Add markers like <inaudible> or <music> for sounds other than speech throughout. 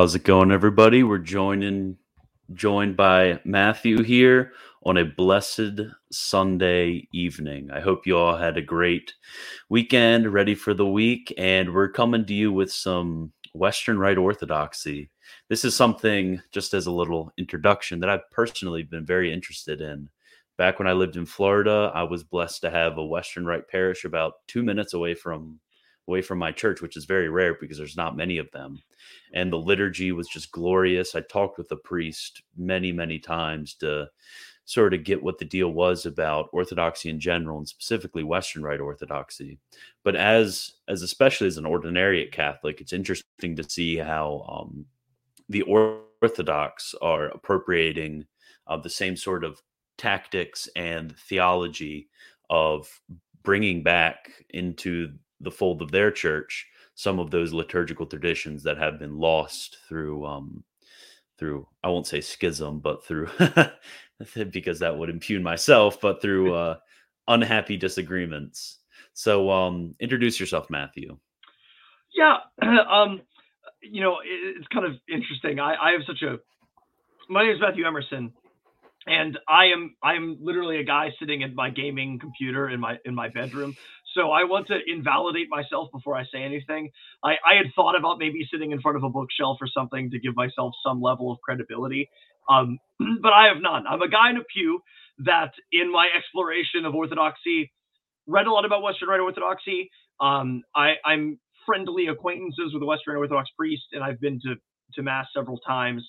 How's it going, everybody? We're joining joined by Matthew here on a blessed Sunday evening. I hope you all had a great weekend, ready for the week, and we're coming to you with some Western Rite Orthodoxy. This is something, just as a little introduction, that I've personally been very interested in. Back when I lived in Florida, I was blessed to have a Western Rite parish about two minutes away from away from my church, which is very rare because there's not many of them. And the liturgy was just glorious. I talked with the priest many, many times to sort of get what the deal was about orthodoxy in general and specifically western rite orthodoxy but as as especially as an ordinariate catholic it's interesting to see how um, the orthodox are appropriating uh, the same sort of tactics and theology of bringing back into the fold of their church some of those liturgical traditions that have been lost through um through I won't say schism, but through <laughs> because that would impugn myself, but through <laughs> uh unhappy disagreements. So um introduce yourself, Matthew. Yeah, <clears throat> um you know, it's kind of interesting. I, I have such a my name is Matthew Emerson, and I am I am literally a guy sitting at my gaming computer in my in my bedroom. So I want to invalidate myself before I say anything. I, I had thought about maybe sitting in front of a bookshelf or something to give myself some level of credibility, um, <clears throat> but I have none. I'm a guy in a pew that, in my exploration of Orthodoxy, read a lot about Western Rite Orthodoxy. Um, I, I'm friendly acquaintances with a Western Orthodox priest, and I've been to to mass several times.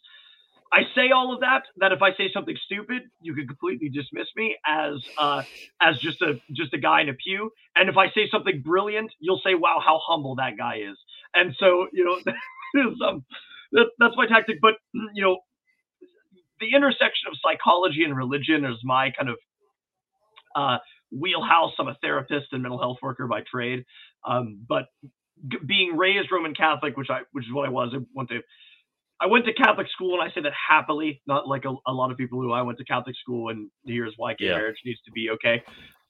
I say all of that that if I say something stupid, you can completely dismiss me as uh, as just a just a guy in a pew. And if I say something brilliant, you'll say, "Wow, how humble that guy is." And so you know, <laughs> um, that, that's my tactic. But <clears throat> you know, the intersection of psychology and religion is my kind of uh, wheelhouse. I'm a therapist and mental health worker by trade, um, but g- being raised Roman Catholic, which I which is what I was, I went to I went to Catholic school, and I say that happily, not like a, a lot of people who I went to Catholic school, and here's why gay yeah. marriage needs to be okay.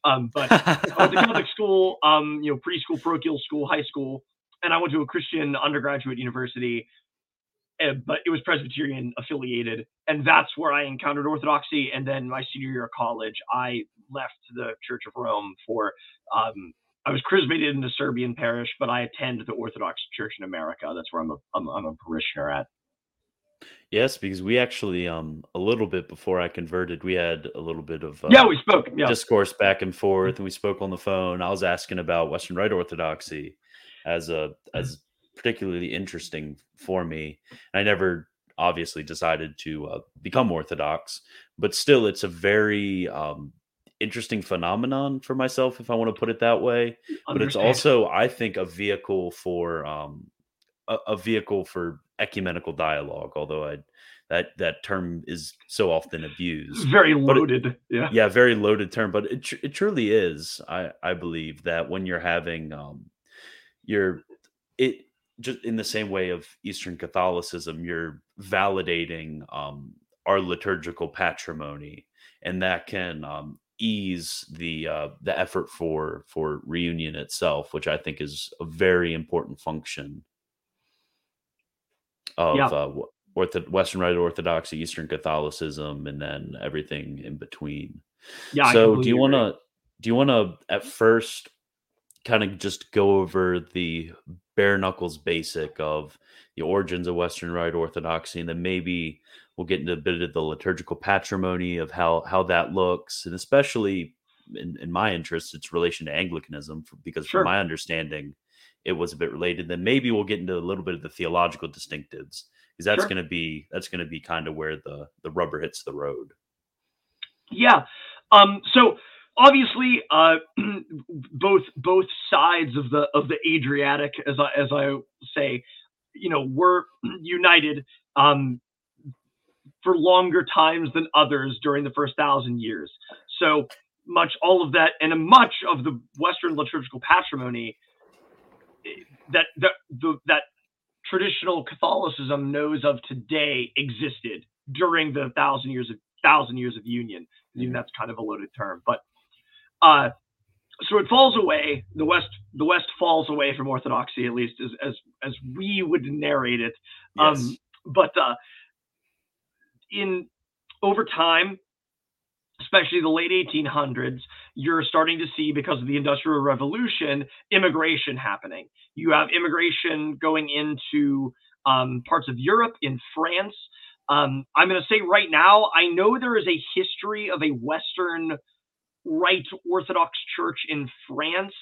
Um, but <laughs> I went to Catholic school, um, you know, preschool, parochial school, high school, and I went to a Christian undergraduate university, uh, but it was Presbyterian affiliated, and that's where I encountered Orthodoxy. And then my senior year of college, I left the Church of Rome for. Um, I was chrismated in the Serbian parish, but I attend the Orthodox Church in America. That's where I'm a, I'm, I'm a parishioner at. Yes, because we actually um a little bit before I converted, we had a little bit of uh, yeah, we spoke yeah. discourse back and forth, and we spoke on the phone. I was asking about Western Rite Orthodoxy as a as particularly interesting for me. I never obviously decided to uh, become Orthodox, but still, it's a very um, interesting phenomenon for myself, if I want to put it that way. Understand. But it's also, I think, a vehicle for um, a, a vehicle for ecumenical dialogue, although I that that term is so often abused. Very loaded. It, yeah. Yeah, very loaded term, but it it truly is. I I believe that when you're having um you're it just in the same way of Eastern Catholicism, you're validating um our liturgical patrimony and that can um ease the uh, the effort for for reunion itself, which I think is a very important function of yeah. uh, Ortho- Western Rite Orthodoxy, Eastern Catholicism, and then everything in between. Yeah. So do you want to do you want to at first kind of just go over the bare knuckles basic of the origins of Western Rite Orthodoxy, and then maybe we'll get into a bit of the liturgical patrimony of how how that looks, and especially in, in my interest, its relation to Anglicanism, because sure. from my understanding, it was a bit related. Then maybe we'll get into a little bit of the theological distinctives because that's sure. going to be that's going to be kind of where the the rubber hits the road. Yeah. Um, so obviously, uh, <clears throat> both both sides of the of the Adriatic, as I as I say, you know, were <clears throat> united um, for longer times than others during the first thousand years. So much all of that and much of the Western liturgical patrimony that that the, that traditional Catholicism knows of today existed during the thousand years of thousand years of union. I mean, that's kind of a loaded term, but uh, so it falls away. The West the West falls away from Orthodoxy, at least as as as we would narrate it. Um, yes. Um, but uh, in over time, especially the late 1800s, you're starting to see because of the Industrial Revolution, immigration happening. You have immigration going into um, parts of Europe, in France. Um, I'm going to say right now, I know there is a history of a Western right Orthodox Church in France.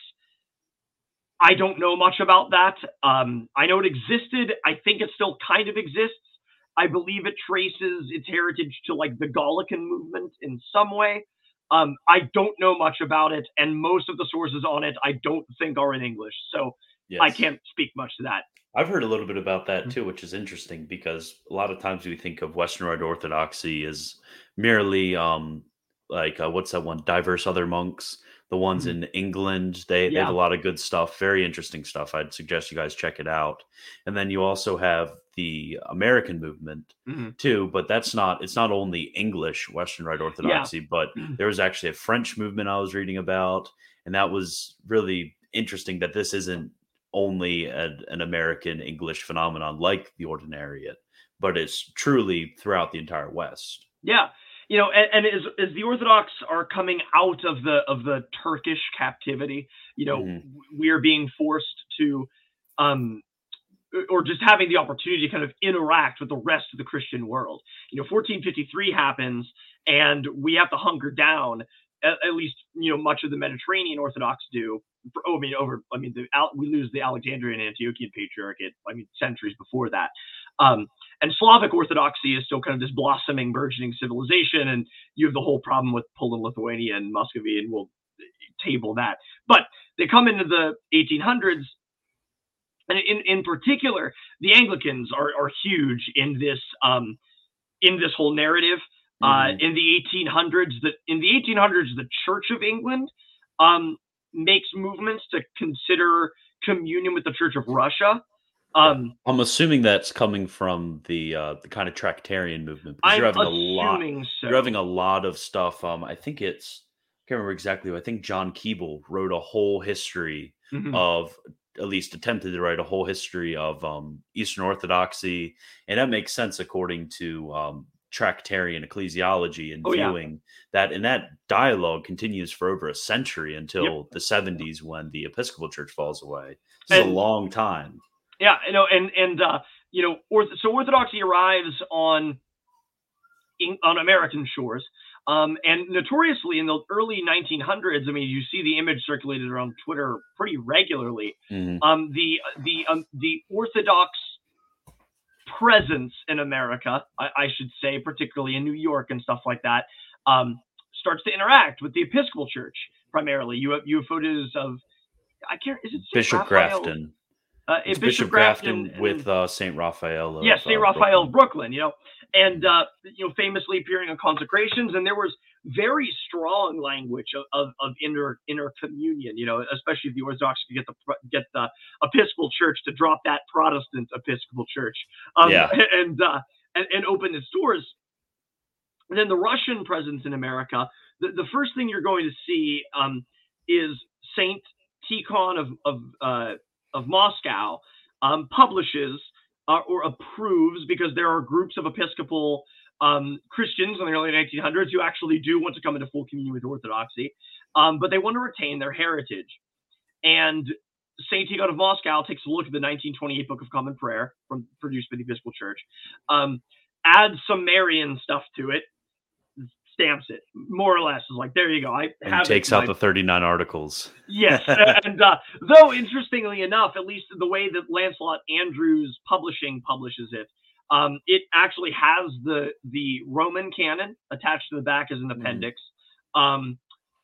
I don't know much about that. Um, I know it existed. I think it still kind of exists. I believe it traces its heritage to like the Gallican movement in some way. Um, I don't know much about it, and most of the sources on it I don't think are in English, so yes. I can't speak much to that. I've heard a little bit about that mm-hmm. too, which is interesting because a lot of times we think of Western Rite Orthodoxy as merely um, like uh, what's that one? Diverse other monks. The ones mm-hmm. in England, they, yeah. they have a lot of good stuff, very interesting stuff. I'd suggest you guys check it out. And then you also have the American movement mm-hmm. too, but that's not it's not only English Western Rite Orthodoxy, yeah. but <clears throat> there was actually a French movement I was reading about, and that was really interesting that this isn't only a, an American English phenomenon like the Ordinariate, but it's truly throughout the entire West. Yeah, you know, and, and as, as the Orthodox are coming out of the of the Turkish captivity, you know, mm-hmm. we are being forced to, um, or just having the opportunity to kind of interact with the rest of the Christian world. You know, 1453 happens, and we have to hunker down. At, at least, you know, much of the Mediterranean Orthodox do. Oh, I mean, over. I mean, the, we lose the Alexandrian Antiochian Patriarchate. I mean, centuries before that. Um, and Slavic Orthodoxy is still kind of this blossoming, burgeoning civilization, and you have the whole problem with Poland, Lithuania, and Muscovy, and we'll table that. But they come into the 1800s, and in, in particular, the Anglicans are, are huge in this um, in this whole narrative. Uh, mm-hmm. Uh, in the 1800s, the in the 1800s, the Church of England um, makes movements to consider communion with the Church of Russia. Um, I'm assuming that's coming from the uh, the kind of Tractarian movement I'm you're having a lot. So. You're having a lot of stuff. Um, I think it's I can't remember exactly. I think John Keble wrote a whole history mm-hmm. of at least attempted to write a whole history of um, Eastern Orthodoxy, and that makes sense according to um, Tractarian ecclesiology and oh, viewing yeah. that. And that dialogue continues for over a century until yep. the 70s when the Episcopal Church falls away. It's a long time. Yeah, you know, and and uh, you know, orth- so Orthodoxy arrives on in, on American shores, um, and notoriously in the early 1900s, I mean, you see the image circulated around Twitter pretty regularly. Mm-hmm. Um, the the um, the Orthodox presence in America, I, I, should say, particularly in New York and stuff like that, um, starts to interact with the Episcopal Church primarily. You have you have photos of I can't is it Bishop Raphael? Grafton. Uh, Bishop, Bishop Grafton, Grafton with uh, Saint Raphael. yes, Saint uh, Raphael of Brooklyn. You know, and uh, you know, famously appearing on consecrations, and there was very strong language of, of, of inter inter communion. You know, especially if the Orthodox could get the get the Episcopal Church to drop that Protestant Episcopal Church, um, yeah. <laughs> and, uh, and and open its doors. And then the Russian presence in America. The, the first thing you're going to see um, is Saint Tikhon of of uh, of Moscow um, publishes uh, or approves because there are groups of Episcopal um, Christians in the early 1900s who actually do want to come into full communion with Orthodoxy, um, but they want to retain their heritage. And St. Tikhon of Moscow takes a look at the 1928 Book of Common Prayer from, produced by the Episcopal Church, um, adds some Marian stuff to it, stamps it more or less. Is like there you go. I and takes out my... the thirty nine articles. Yes, <laughs> and uh, though interestingly enough, at least the way that Lancelot Andrewes Publishing publishes it, um, it actually has the the Roman canon attached to the back as an mm-hmm. appendix. Mm-hmm. Um,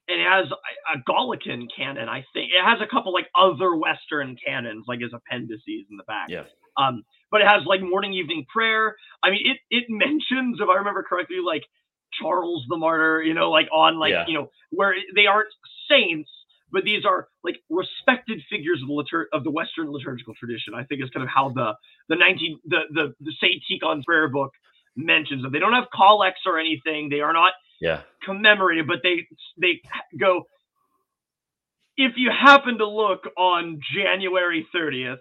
and it has a, a Gallican canon, I think. It has a couple like other Western canons, like as appendices in the back. Yeah. Um, but it has like morning, evening prayer. I mean, it it <laughs> mentions, if I remember correctly, like Charles the Martyr, you know, like on like, yeah. you know, where they aren't saints, but these are like respected figures of the litur- of the Western liturgical tradition. I think is kind of how the the 19 the the, the Saint Tikhon prayer book mentions them. They don't have collects or anything. They are not yeah commemorated, but they they go. If you happen to look on January 30th,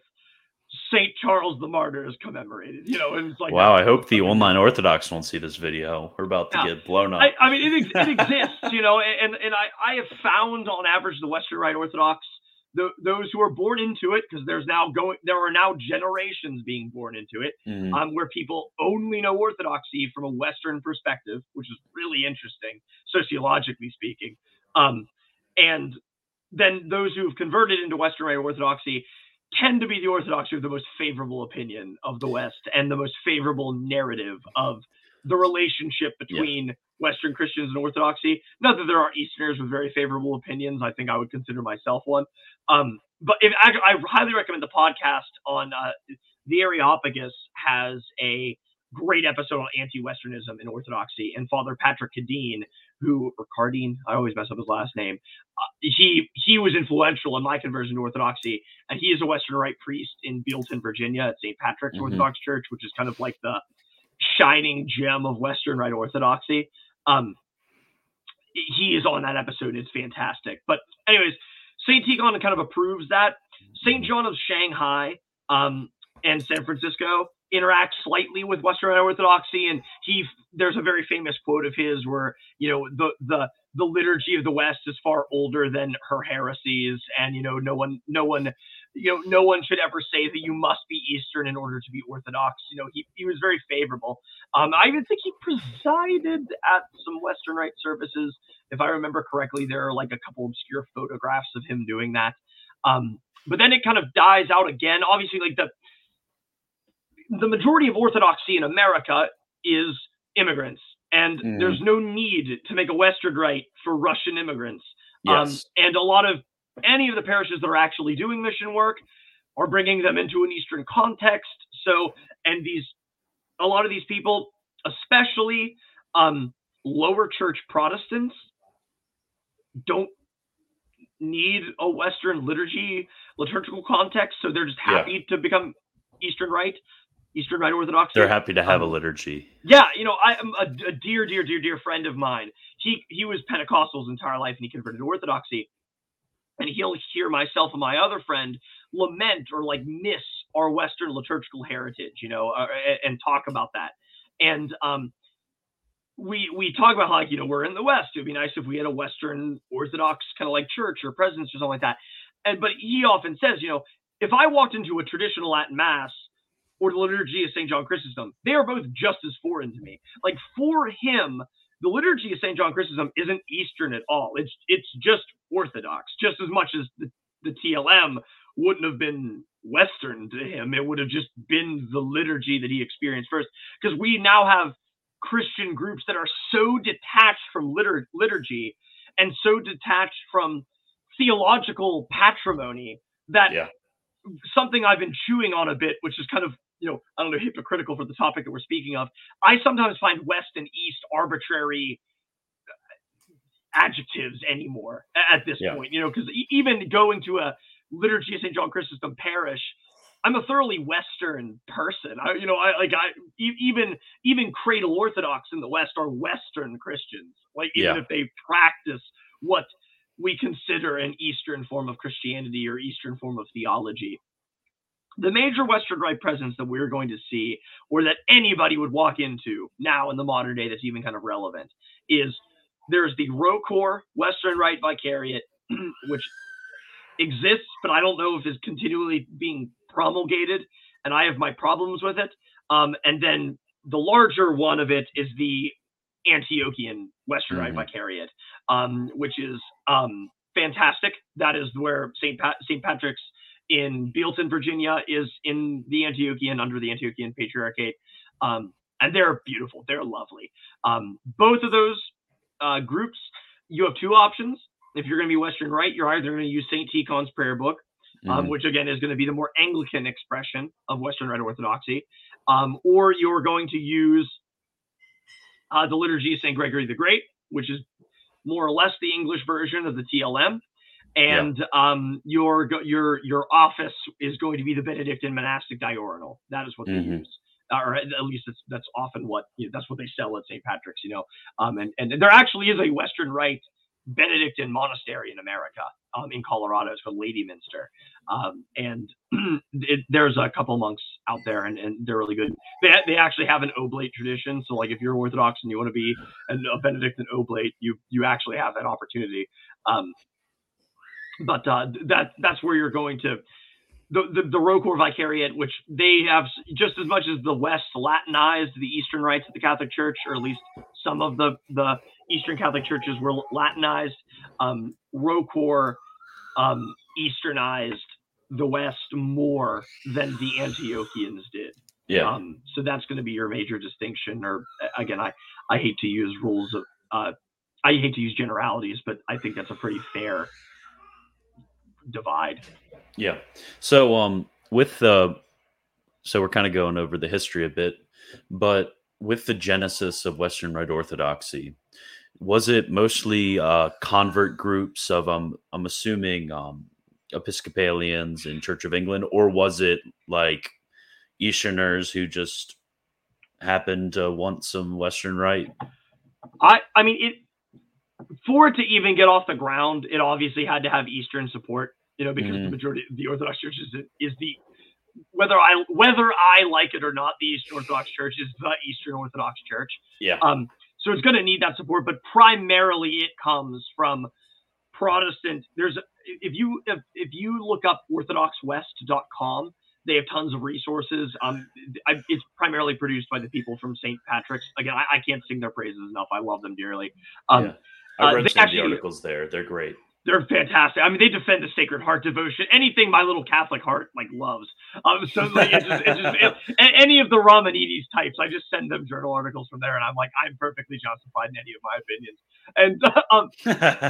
Saint Charles the Martyr is commemorated. You know, and it's like wow. I hope the online Orthodox won't see this video. We're about to Yeah. get blown up. I, I mean, it, it exists, you know, and and I, I have found on average the Western Rite Orthodox, the, those who are born into it, because there's now going, there are now generations being born into it, Mhm. um, where people only know Orthodoxy from a Western perspective, which is really interesting, sociologically speaking. Um, and then those who have converted into Western Rite Orthodoxy tend to be the Orthodox who have the most favorable opinion of the West and the most favorable narrative of the relationship between Western Christians and Orthodoxy. Not that there aren't Easterners with very favorable opinions. I think I would consider myself one. Um, but if I, I highly recommend the podcast on uh, the Areopagus has a great episode on anti-Westernism in Orthodoxy, and Father Patrick Cadine, who or Cardine, I always mess up his last name. Uh, he he was influential in my conversion to Orthodoxy, and he is a Western Rite priest in Bealeton, Virginia, at St. Patrick's Mhm. Orthodox Church, which is kind of like the shining gem of Western Rite Orthodoxy. Um, he is on that episode. It's fantastic. But anyways, Saint Tikhon kind of approves that. Saint John of Shanghai um, and San Francisco interact slightly with Western Orthodoxy, and he there's a very famous quote of his where you know the the the liturgy of the West is far older than her heresies, and you know no one no one you know no one should ever say that you must be Eastern in order to be Orthodox. You know he he was very favorable. Um, I even think he presided at some Western Rite services, if I remember correctly. There are like a couple obscure photographs of him doing that. Um, but then it kind of dies out again. Obviously, like the the majority of Orthodoxy in America is immigrants, and Mhm. there's no need to make a Western Rite for Russian immigrants. Um, yes. and a lot of any of the parishes that are actually doing mission work are bringing them into an Eastern context. So, and these, a lot of these people, especially um, lower church Protestants, don't need a Western liturgy, liturgical context. So they're just Yeah. happy to become Eastern Rite, Eastern Rite Orthodox. They're happy to have a um, liturgy. Yeah, you know, I am a, a dear, dear, dear, dear friend of mine. He he was Pentecostal his entire life, and he converted to Orthodoxy. And he'll hear myself and my other friend lament or like miss our Western liturgical heritage, you know, uh, and talk about that. And um, we we talk about how, like you know we're in the West. It'd be nice if we had a Western Orthodox kind of like church or presence or something like that. And but he often says, you know, if I walked into a traditional Latin Mass or the liturgy of St. John Chrysostom, they are both just as foreign to me. Like for him, the liturgy of St. John Chrysostom isn't Eastern at all. It's it's just Orthodox, just as much as the, the TLM wouldn't have been Western to him. It would have just been the liturgy that he experienced first. Because we now have Christian groups that are so detached from litur- liturgy and so detached from theological patrimony that Yeah. something I've been chewing on a bit, which is kind of you know I don't know hypocritical for the topic that we're speaking of. I sometimes find West and East arbitrary uh, adjectives anymore at this Yeah. point. You know, because even going to a liturgy of St. John Chrysostom parish. I'm a thoroughly Western person. I, you know, I like I even even cradle Orthodox in the West are Western Christians. Like even Yeah. if they practice what we consider an Eastern form of Christianity or Eastern form of theology. The major Western right presence that we're going to see, or that anybody would walk into now in the modern day that's even kind of relevant, is there's the ROCOR Western right Vicariate, <clears throat> which exists, but I don't know if it's continually being promulgated, and I have my problems with it. Um, and then the larger one of it is the Antiochian Western Rite Mhm. Vicariate, um, which is um, fantastic. That is where St. Pat- St. Patrick's in Bealeton, Virginia, is in the Antiochian under the Antiochian Patriarchate, um, and they're beautiful. They're lovely. Um, both of those uh, groups, you have two options. If you're going to be Western Rite, you're either going to use St. Tikhon's prayer book, um, Mhm. which again is going to be the more Anglican expression of Western Rite Orthodoxy, um, or you're going to use uh, the Liturgy of St. Gregory the Great, which is more or less the English version of the TLM. And um, your your your office is going to be the Benedictine monastic diurnal. That is what they Mhm. use, or at at least that's, that's often what you know, that's what they sell at St. Patrick's. You know, um, and and there actually is a Western Rite Benedictine monastery in America, um, in Colorado. It's called Ladyminster, um, and <clears throat> it, there's a couple monks out there, and, and they're really good. They they actually have an oblate tradition, so like if you're Orthodox and you want to be a Benedictine oblate, you you actually have that opportunity. Um, but uh, that that's where you're going to the, the, the ROCOR Vicariate, which they have just as much as the West Latinized the Eastern rites of the Catholic Church, or at least some of the, the Eastern Catholic churches were Latinized. Um, ROCOR um, Easternized the West more than the Antiochians did. Yeah. Um, so that's going to be your major distinction. Or again, I, I hate to use rules of, uh, I hate to use generalities, but I think that's a pretty fair divide. Yeah. So um with the so we're kind of going over the history a bit, but with the genesis of Western Rite Orthodoxy, was it mostly uh, convert groups of um I'm assuming um Episcopalians in Church of England, or was it like Easterners who just happened to want some Western Rite? I I mean it for it to even get off the ground, it obviously had to have Eastern support, you know, because mm-hmm. the majority of the Orthodox Church is, is the whether I whether I like it or not, the Eastern Orthodox Church is the Eastern Orthodox Church. Yeah. Um. So it's going to need that support, but primarily it comes from Protestant. There's if you if, if you look up OrthodoxWest.com, they have tons of resources. Um, I, it's primarily produced by the people from St. Patrick's. Again, I, I, can't sing their praises enough. I love them dearly. Um, yeah. I uh, read uh, some actually, of the articles there. They're great. They're fantastic. I mean, they defend the Sacred Heart devotion, anything my little Catholic heart like loves. Um, so like, it's just, it's just it, <laughs> any of the Romanides types, I just send them journal articles from there, and I'm like, I'm perfectly justified in any of my opinions. And <laughs> um,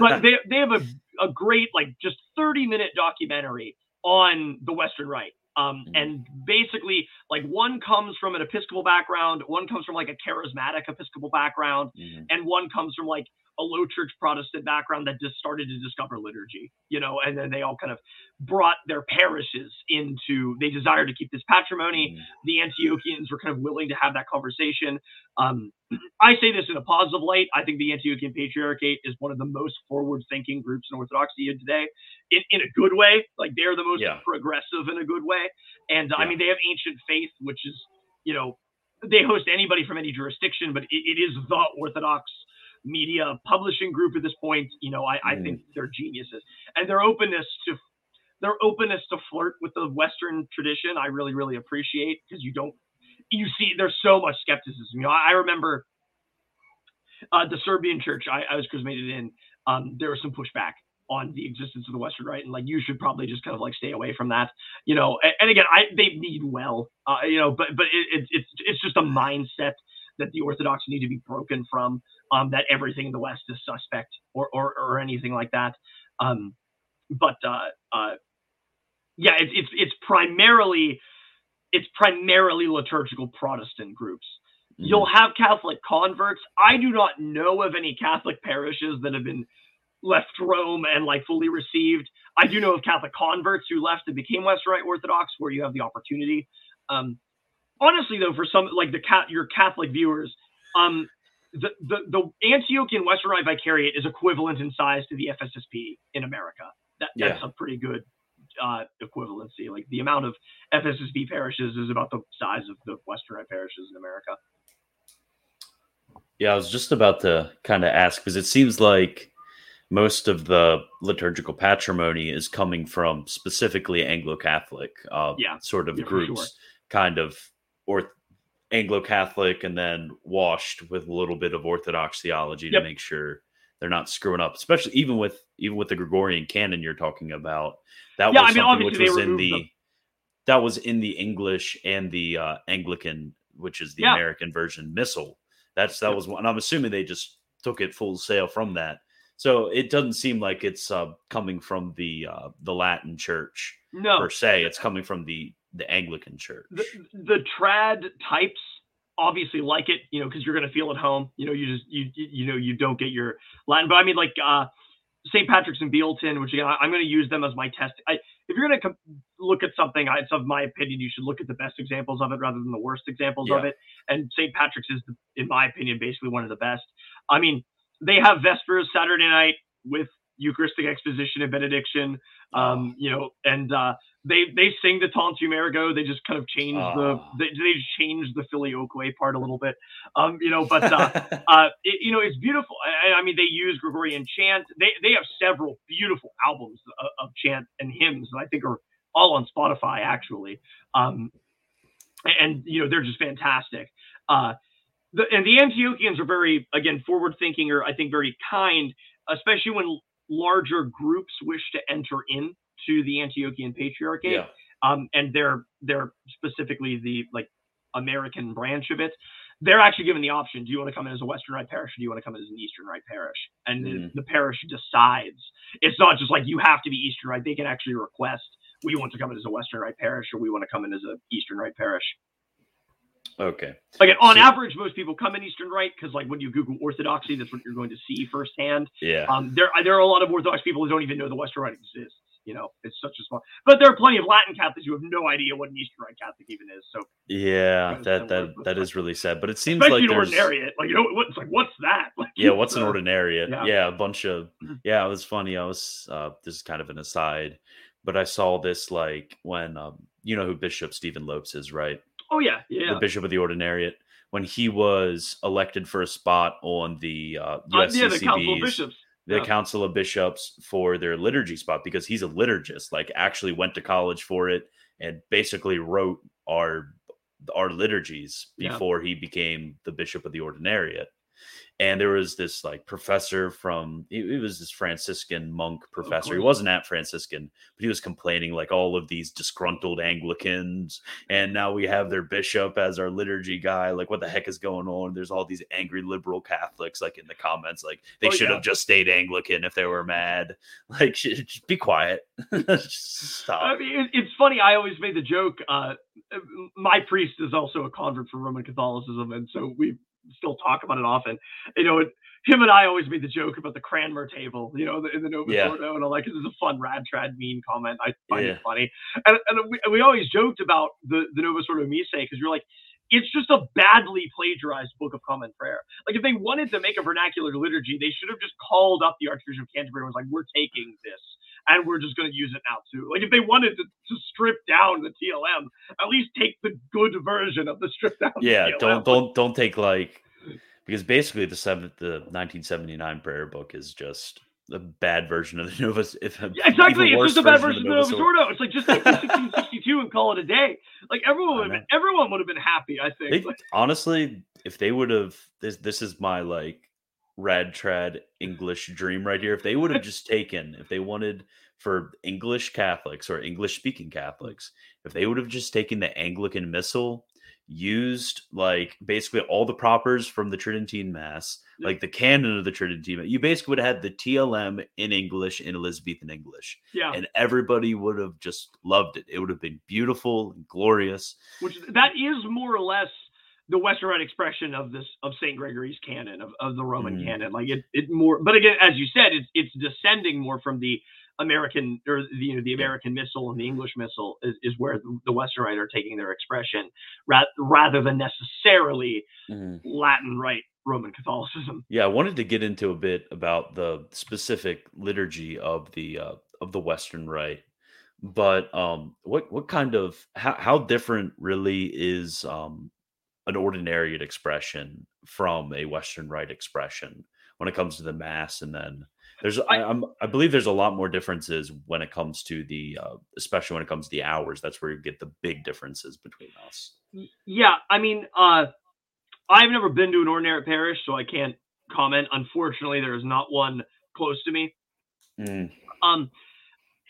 but <laughs> they they have a a great like just 30 minute documentary on the Western Rite. Um, mm-hmm. and basically, like one comes from an Episcopal background, one comes from like a charismatic Episcopal background, mm-hmm. and one comes from like a low church Protestant background that just started to discover liturgy, you know, and then they all kind of brought their parishes into, they desired to keep this patrimony. Mm. The Antiochians were kind of willing to have that conversation. Um, I say this in a positive light. I think the Antiochian Patriarchate is one of the most forward thinking groups in Orthodoxy today, in, in a good way. Like they're the most yeah. progressive in a good way. And yeah. I mean, they have ancient faith, which is, you know, they host anybody from any jurisdiction, but it, it is the Orthodox media publishing group at this point. You know, I, I think they're geniuses, and their openness to their openness to flirt with the Western tradition, I really, really appreciate because you don't you see there's so much skepticism. You know, I, I remember uh, the Serbian church I, I was chrismated in. Um, there was some pushback on the existence of the Western right, and like you should probably just kind of like stay away from that, you know. And, and again, I they need well, uh, you know, but but it, it, it's it's just a mindset that the Orthodox need to be broken from. Um, that everything in the West is suspect or or, or anything like that. Um, but uh, uh, yeah, it's it's it's primarily it's primarily liturgical Protestant groups. Mm-hmm. You'll have Catholic converts. I do not know of any Catholic parishes that have been left Rome and like fully received. I do know of Catholic converts who left and became Western Rite Orthodox, where you have the opportunity. Um, honestly, though, for some like the cat your Catholic viewers, um, the, the the Antiochian Western Rite Vicariate is equivalent in size to the FSSP in America. That, that's yeah. a pretty good uh, equivalency. Like the amount of FSSP parishes is about the size of the Western Rite parishes in America. Yeah, I was just about to kind of ask because it seems like most of the liturgical patrimony is coming from specifically Anglo Catholic, uh, yeah, sort of yeah, groups, sure. kind of or Anglo Catholic, and then washed with a little bit of Orthodox theology yep. to make sure they're not screwing up. Especially even with even with the Gregorian canon you're talking about, that yeah, was I mean, something which was in the them. that was in the English and the uh, Anglican, which is the yeah. American version missal. That's that yep. was one. I'm assuming they just took it full sail from that. So it doesn't seem like it's uh, coming from the uh, the Latin Church no. per se. It's coming from the the Anglican Church. The, the trad types obviously like it, you know, because you're going to feel at home. You know, you just you you know you don't get your Latin, but I mean like uh, St. Patrick's and Bealeton, which again I'm going to use them as my test. I, if you're going to com- look at something, it's of my opinion, you should look at the best examples of it rather than the worst examples yeah. of it. And St. Patrick's is, in my opinion, basically one of the best. I mean, they have Vespers Saturday night. with Eucharistic exposition and benediction. Um, you know, and uh, they they sing the Tantum Ergo. They just kind of change oh. the they, they just change the filioque part a little bit. Um, you know, but uh, <laughs> uh, it, you know, it's beautiful. I, I, mean, they use Gregorian chant. They they have several beautiful albums of, of chant and hymns that I think are all on Spotify actually. Um, and you know, they're just fantastic. Uh, the, and the Antiochians are very again forward thinking, or I think very kind, especially when larger groups wish to enter in to the Antiochian Patriarchate. Yeah. Um, and they're they're specifically the like American branch of it. They're actually given the option: Do you want to come in as a Western Rite parish, or do you want to come in as an Eastern Rite parish? And mm-hmm. the, the parish decides. It's not just like you have to be Eastern Rite. They can actually request: We want to come in as a Western Rite parish, or we want to come in as an Eastern Rite parish. Okay. Again, on so, average, most people come in Eastern Rite because, like, when you Google Orthodoxy, that's what you're going to see firsthand. Yeah. Um, there, there are a lot of Orthodox people who don't even know the Western Rite exists. You know, it's such a small. But there are plenty of Latin Catholics who have no idea what an Eastern Rite Catholic even is. So. Yeah, that that that is really sad. But it seems Especially like an ordinariate, like you know, what's like what's that? <laughs> Like, yeah, what's uh, an ordinariate? Yeah. yeah. a bunch of. Mm-hmm. Yeah, it was funny. I was. uh This is kind of an aside, but I saw this like when um, you know who Bishop Stephen Lopes is, right? Oh yeah, yeah. The Bishop of the Ordinariate when he was elected for a spot on the uh, uh, yeah, the Council of Bishops. The. Council of Bishops for their liturgy spot because he's a liturgist, like actually went to college for it and basically wrote our our liturgies before he became the bishop of the ordinariate and there was this like professor from it was this franciscan monk professor. He wasn't at franciscan but he was complaining like all of these disgruntled anglicans and now we have their bishop as our liturgy guy. Like what the heck is going on? There's all these angry liberal catholics like in the comments like they oh, should yeah. have just stayed anglican if they were mad. <laughs> Like just be quiet. <laughs> Stop i mean it's funny i always made the joke uh my priest is also a convert for roman catholicism and so we still talk about it often. You know, him and I always made the joke about the Cranmer table, you know, in the Nova yeah. Ordo, and I'm like, it's a fun rad trad mean comment. I find yeah. it funny, and, and we, we always joked about the the Novus Ordo Missae because you're like, it's just a badly plagiarized Book of Common Prayer. Like if they wanted to make a vernacular liturgy, they should have just called up the Archbishop of Canterbury and was like, we're taking this and we're just going to use it now too. Like if they wanted to, to strip down the TLM, at least take the good version of the strip down. Yeah, don't don't don't take like because basically the seventh the 1979 prayer book is just a bad version of the Novus. If yeah, exactly, it's just a bad version of the Novus Ordo. It's like just take <laughs> 1662 and call it a day. Like everyone would have been, everyone would have been happy. I think. They, like, honestly, if they would have this, this is my like rad trad English dream right here. If they would have <laughs> just taken, if they wanted for English Catholics or English speaking Catholics, if they would have just taken the Anglican Missal, used like basically all the propers from the Tridentine Mass, like the canon of the Tridentine, you basically would have had the TLM in English in Elizabethan English. Yeah. And everybody would have just loved it. It would have been beautiful and glorious. Which that is more or less the Western Rite expression of this of Saint Gregory's canon of, of the Roman mm. canon. Like it, it more, but again, as you said, it's it's descending more from the American or the, you know the American Missal and the English Missal is, is where the, Western Rite are taking their expression, rather rather than necessarily mm. Latin Rite Roman Catholicism. Yeah, I wanted to get into a bit about the specific liturgy of the uh, of the Western Rite but um what what kind of how, how different really is um an ordinariate expression from a Western right expression when it comes to the mass, and then there's I, I'm, I believe there's a lot more differences when it comes to the uh, especially when it comes to the hours. That's where you get the big differences between us. Yeah, I mean, uh, I've never been to an ordinary parish, so I can't comment. Unfortunately, there is not one close to me. Mm. Um,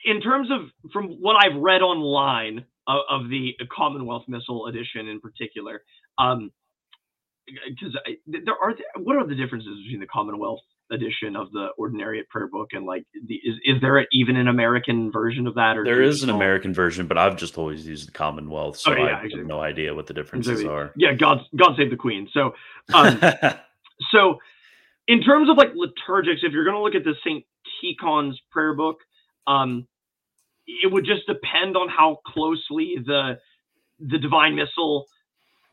in terms of from what I've read online of, of the Commonwealth Missal edition in particular, um, because there are what are the differences between the Commonwealth edition of the Ordinariate Prayer Book and like the, is is there even an American version of that? Or there is an American version, but I've just always used the Commonwealth, so oh, yeah, I exactly. have no idea what the differences exactly. are. Yeah, God God save the Queen. So, um, <laughs> so in terms of like liturgics, if you're going to look at the Saint Tikhon's prayer book, um, it would just depend on how closely the the Divine Missal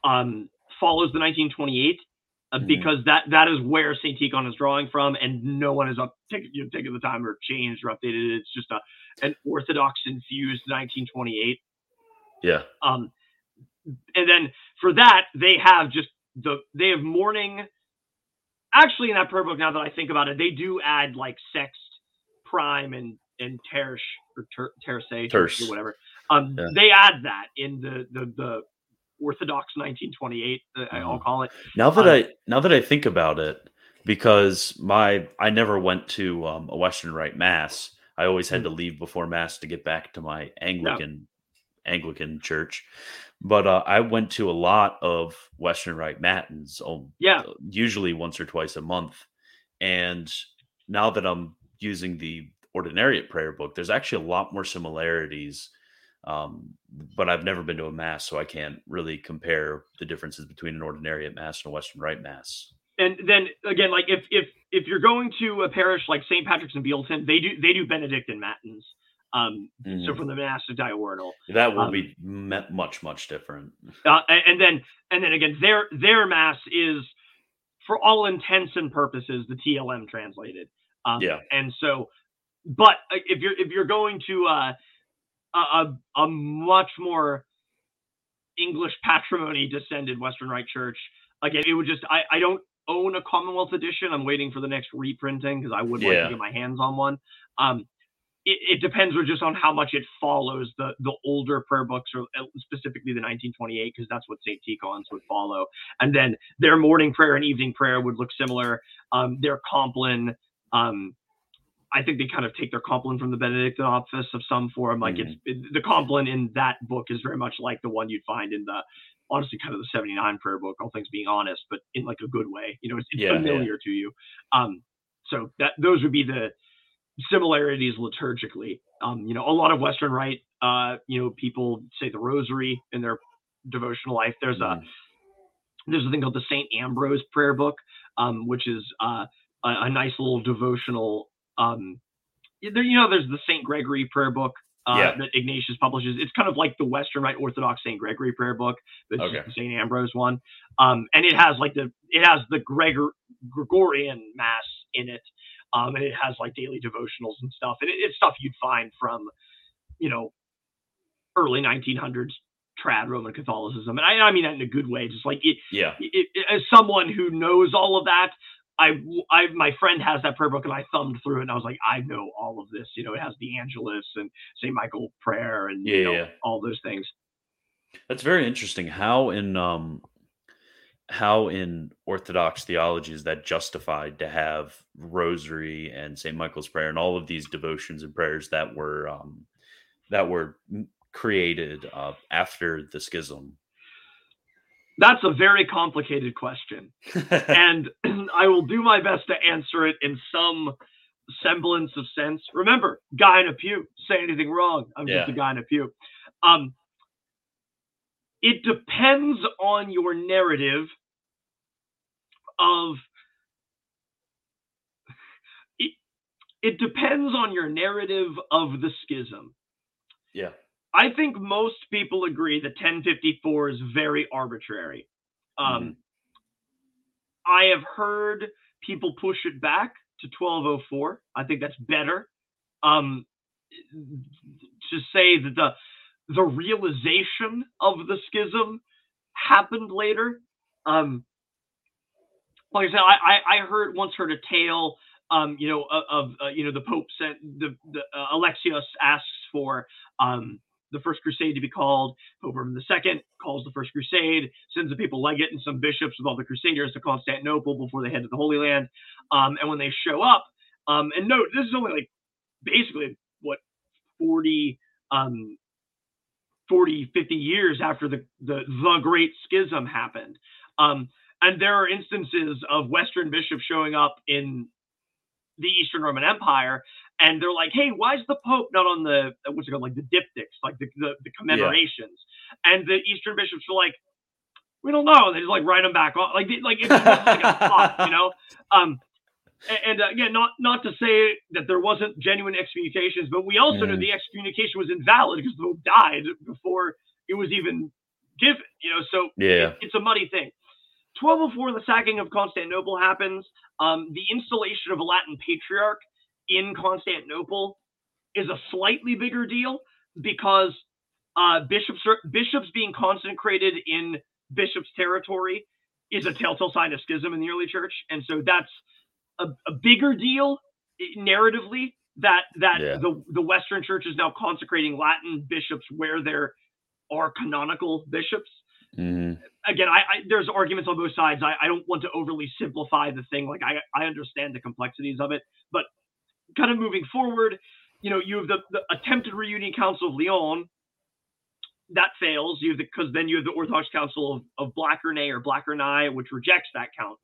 um, follows the 1928 uh, Mhm. because that that is where Saint Tikhon is drawing from, and no one has up take, you know, taken the time or changed or updated it. It's just a an Orthodox infused 1928. Yeah. Um, and then for that, they have just the they have morning. Actually, in that prayer book, now that I think about it, they do add like sext, prime, and and terce or ter, terce, Terce. or whatever. Um, Yeah. they add that in the the the Orthodox 1928. Uh, I'll Mhm. call it. Now that Um, I now that I think about it, because my I never went to um, a Western Rite mass. I always had to leave before mass to get back to my Anglican Anglican church. But uh, I went to a lot of Western Rite matins, um, Yeah, usually once or twice a month. And now that I'm using the Ordinariate prayer book, there's actually a lot more similarities. Um, but I've never been to a mass, so I can't really compare the differences between an Ordinariate mass and a Western Rite mass. and then again, like if if if you're going to a parish like St. Patrick's in Bealeton, they do they do Benedictine matins. Um, so Mhm. from the Monastic Diurnal. that will um, be much much different. uh, and, and then and then again their their mass is for all intents and purposes the TLM translated um, Yeah. and so but uh, if you're if you're going to uh, a, a a much more English patrimony descended Western Rite Church again it would just I I don't own a Commonwealth edition I'm waiting for the next reprinting because I would like Yeah. to get my hands on one um it, it depends just on how much it follows the the older prayer books or uh, specifically the 1928 because that's what St. Tikhon's would follow and then their morning prayer and evening prayer would look similar um their compline um I think they kind of take their compline from the Benedictine office of some form like it's it, the compline in that book is very much like the one you'd find in the honestly kind of the 79 prayer book all things being honest but in like a good way you know it's, it's Yeah, yeah. familiar to you um so that those would be the similarities liturgically. Um, you know, a lot of Western Rite, uh, you know, people say the Rosary in their devotional life. There's a Mhm. there's a thing called the Saint Ambrose Prayer Book, um, which is uh, a, a nice little devotional. Um, there, you know, there's the Saint Gregory Prayer Book. Uh, Yeah. That Ignatius publishes. It's kind of like the Western Rite Orthodox Saint Gregory prayer book, Okay. the Saint Ambrose one. Um, and it has like the it has the Gregor Gregorian Mass in it, um, and it has like daily devotionals and stuff. And it, it's stuff you'd find from, you know, early 1900s trad Roman Catholicism, and I, I mean that in a good way. Just like it, Yeah. it, it- as someone who knows all of that, I, I, my friend has that prayer book, and I thumbed through it, and I was like, I know all of this. You know, it has the Angelus and Saint Michael prayer, and you know, yeah. all those things. That's very interesting. How in um how in Orthodox theology is that justified to have Rosary and Saint Michael's Prayer and all of these devotions and prayers that were um that were created uh, after the schism? That's a very complicated question, <laughs> and <clears throat> I will do my best to answer it in some semblance of sense. Remember, guy in a pew. Say anything wrong, I'm just a guy in a pew. Um, it depends on your narrative of it, it depends on your narrative of the schism. yeah. I think most people agree that 1054 is very arbitrary. Um, I have heard people push it back to 1204. I think that's better. Um, to say that the the realization of the schism happened later. Um, like I said, I, I, I heard once heard a tale, um, you know, of, of uh, you know the Pope sent the, the uh, Alexios asks for um, the First Crusade to be called. Pope Urban II calls the First Crusade, sends a papal legate and some bishops with all the Crusaders to Constantinople before they head to the Holy Land. Um, and when they show up, um, and note this is only like basically what 40 um 40 50 years after the the, the great schism happened um and there are instances of western bishops showing up in the eastern roman empire and they're like hey why is the pope not on the what's it called like the diptychs like the the, the commemorations and the eastern bishops are like we don't know and they just like write them back on like they, like it's like a <laughs> plot, you know um and uh, again, not not to say that there wasn't genuine excommunications, but we also know Mm. the excommunication was invalid because the pope died before it was even given. You know, so Yeah. it's a muddy thing. 1204, the sacking of Constantinople happens. Um, the installation of a Latin patriarch in Constantinople is a slightly bigger deal because uh, bishops bishops being consecrated in bishops' territory is a telltale sign of schism in the early church, and so that's a, a bigger deal narratively that that yeah. the the Western Church is now consecrating Latin bishops where there are canonical bishops. Mm. Again, I, I, there's arguments on both sides. I, I don't want to overly simplify the thing. Like I I understand the complexities of it, but kind of moving forward, you know, you have the, the attempted reunion council of Lyon. That fails. You have because the, then you have the Orthodox Council of, of Blachernae or Blachernae, which rejects that count,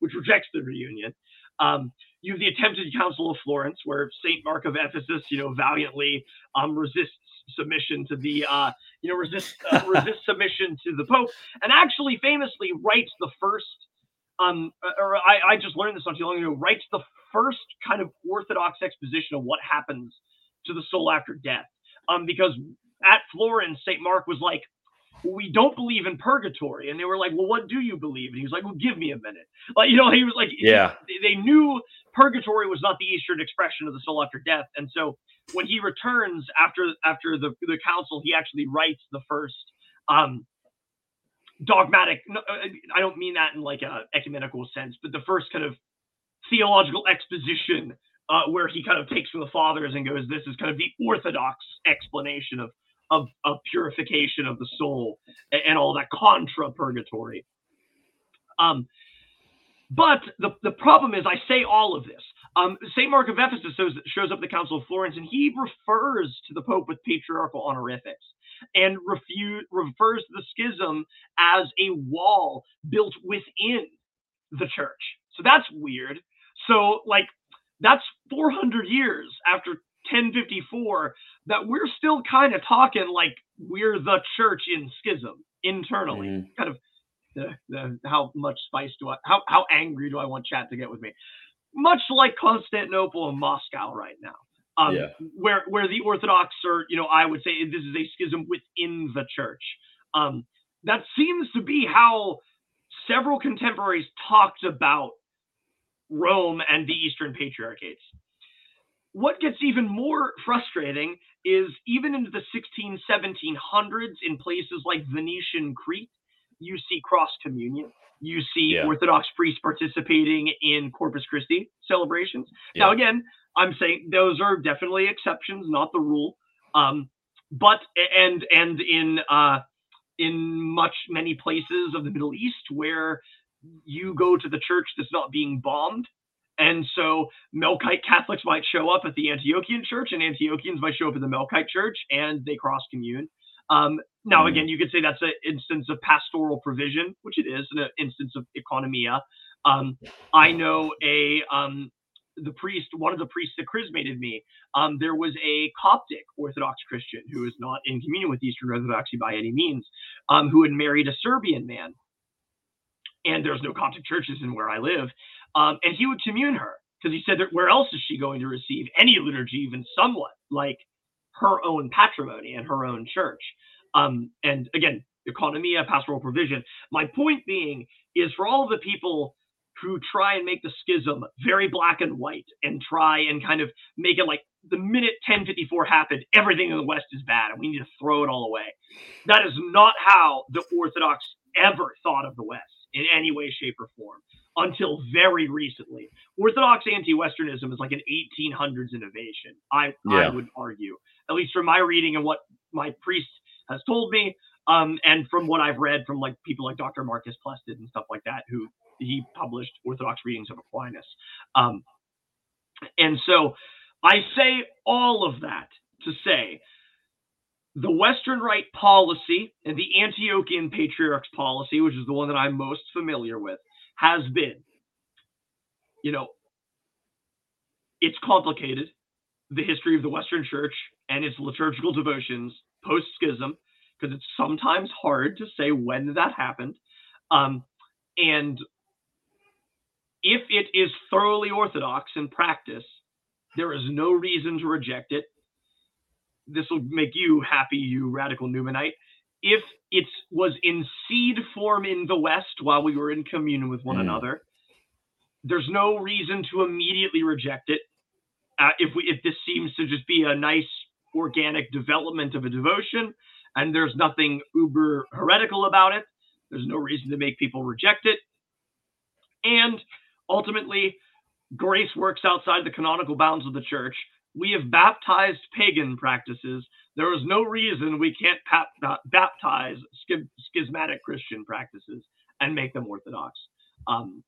which rejects the reunion. Um, you have the attempted Council of Florence, where Saint Mark of Ephesus, you know, valiantly um, resists submission to the, uh, you know, resist uh, <laughs> resist submission to the Pope, and actually famously writes the first. Um, or I, I just learned this not too long ago. Writes the first kind of orthodox exposition of what happens to the soul after death. Um, because at Florence, St. Mark was like, we don't believe in purgatory. And they were like, well, what do you believe? And he was like, well, give me a minute. Like, you know, he was like, yeah, they knew purgatory was not the Eastern expression of the soul after death. And so when he returns after, after the, the council, he actually writes the first, um, dogmatic, uh, I don't mean that in like a ecumenical sense, but the first kind of theological exposition uh, where he kind of takes from the fathers and goes, "This is kind of the orthodox explanation of of, of purification of the soul and, and all that contra purgatory." Um, but the, the problem is, I say all of this. Um, St. Mark of Ephesus shows, shows up at the Council of Florence, and he refers to the Pope with patriarchal honorifics and refuse, refers to the schism as a wall built within the church. So that's weird. So, like, that's 400 years after 1054 that we're still kind of talking like we're the church in schism internally. Mm. Kind of the, the, how much spice do I, how, how angry do I want chat to get with me? Much like Constantinople and Moscow right now. Um, yeah. where where the Orthodox are, you know, I would say this is a schism within the church. Um, that seems to be how several contemporaries talked about Rome and the Eastern Patriarchates. What gets even more frustrating is even into the 16, 1700s, in places like Venetian Crete, you see cross communion. You see yeah. Orthodox priests participating in Corpus Christi celebrations. Yeah. Now, again, I'm saying those are definitely exceptions, not the rule. Um, but and and in uh, in much many places of the Middle East where you go to the church that's not being bombed. And so Melkite Catholics might show up at the Antiochian church, and Antiochians might show up at the Melkite church, and they cross commune. Um, now, mm. again, you could say that's an instance of pastoral provision, which it is, an instance of economia. Um, I know a um, the priest, one of the priests that chrismated me. Um, there was a Coptic Orthodox Christian who is not in communion with Eastern Orthodoxy by any means, um, who had married a Serbian man and there's no Coptic churches in where I live. Um, and he would commune her because he said that where else is she going to receive any liturgy, even somewhat like her own patrimony and her own church? Um, and again, economia, pastoral provision. My point being is for all the people who try and make the schism very black and white and try and kind of make it like the minute 1054 happened, everything in the West is bad and we need to throw it all away. That is not how the Orthodox ever thought of the West in any way, shape, or form until very recently. Orthodox anti-Westernism is like an 1800s innovation. I, yeah. I would argue, at least from my reading and what my priest has told me, um, and from what I've read from like people like Dr. Marcus Plested and stuff like that, who he published Orthodox readings of Aquinas. Um, and so I say all of that to say the Western Rite policy and the Antiochian Patriarch's policy, which is the one that I'm most familiar with, has been, you know, it's complicated, the history of the Western Church and its liturgical devotions post schism, because it's sometimes hard to say when that happened. Um, and if it is thoroughly orthodox in practice, there is no reason to reject it this will make you happy, you radical Newmanite. if it was in seed form in the West while we were in communion with one Mm. another, there's no reason to immediately reject it. Uh, if we if this seems to just be a nice organic development of a devotion, and there's nothing uber heretical about it, there's no reason to make people reject it. And ultimately, grace works outside the canonical bounds of the church. We have baptized pagan practices. There is no reason we can't baptize schism- schismatic Christian practices and make them orthodox. Um,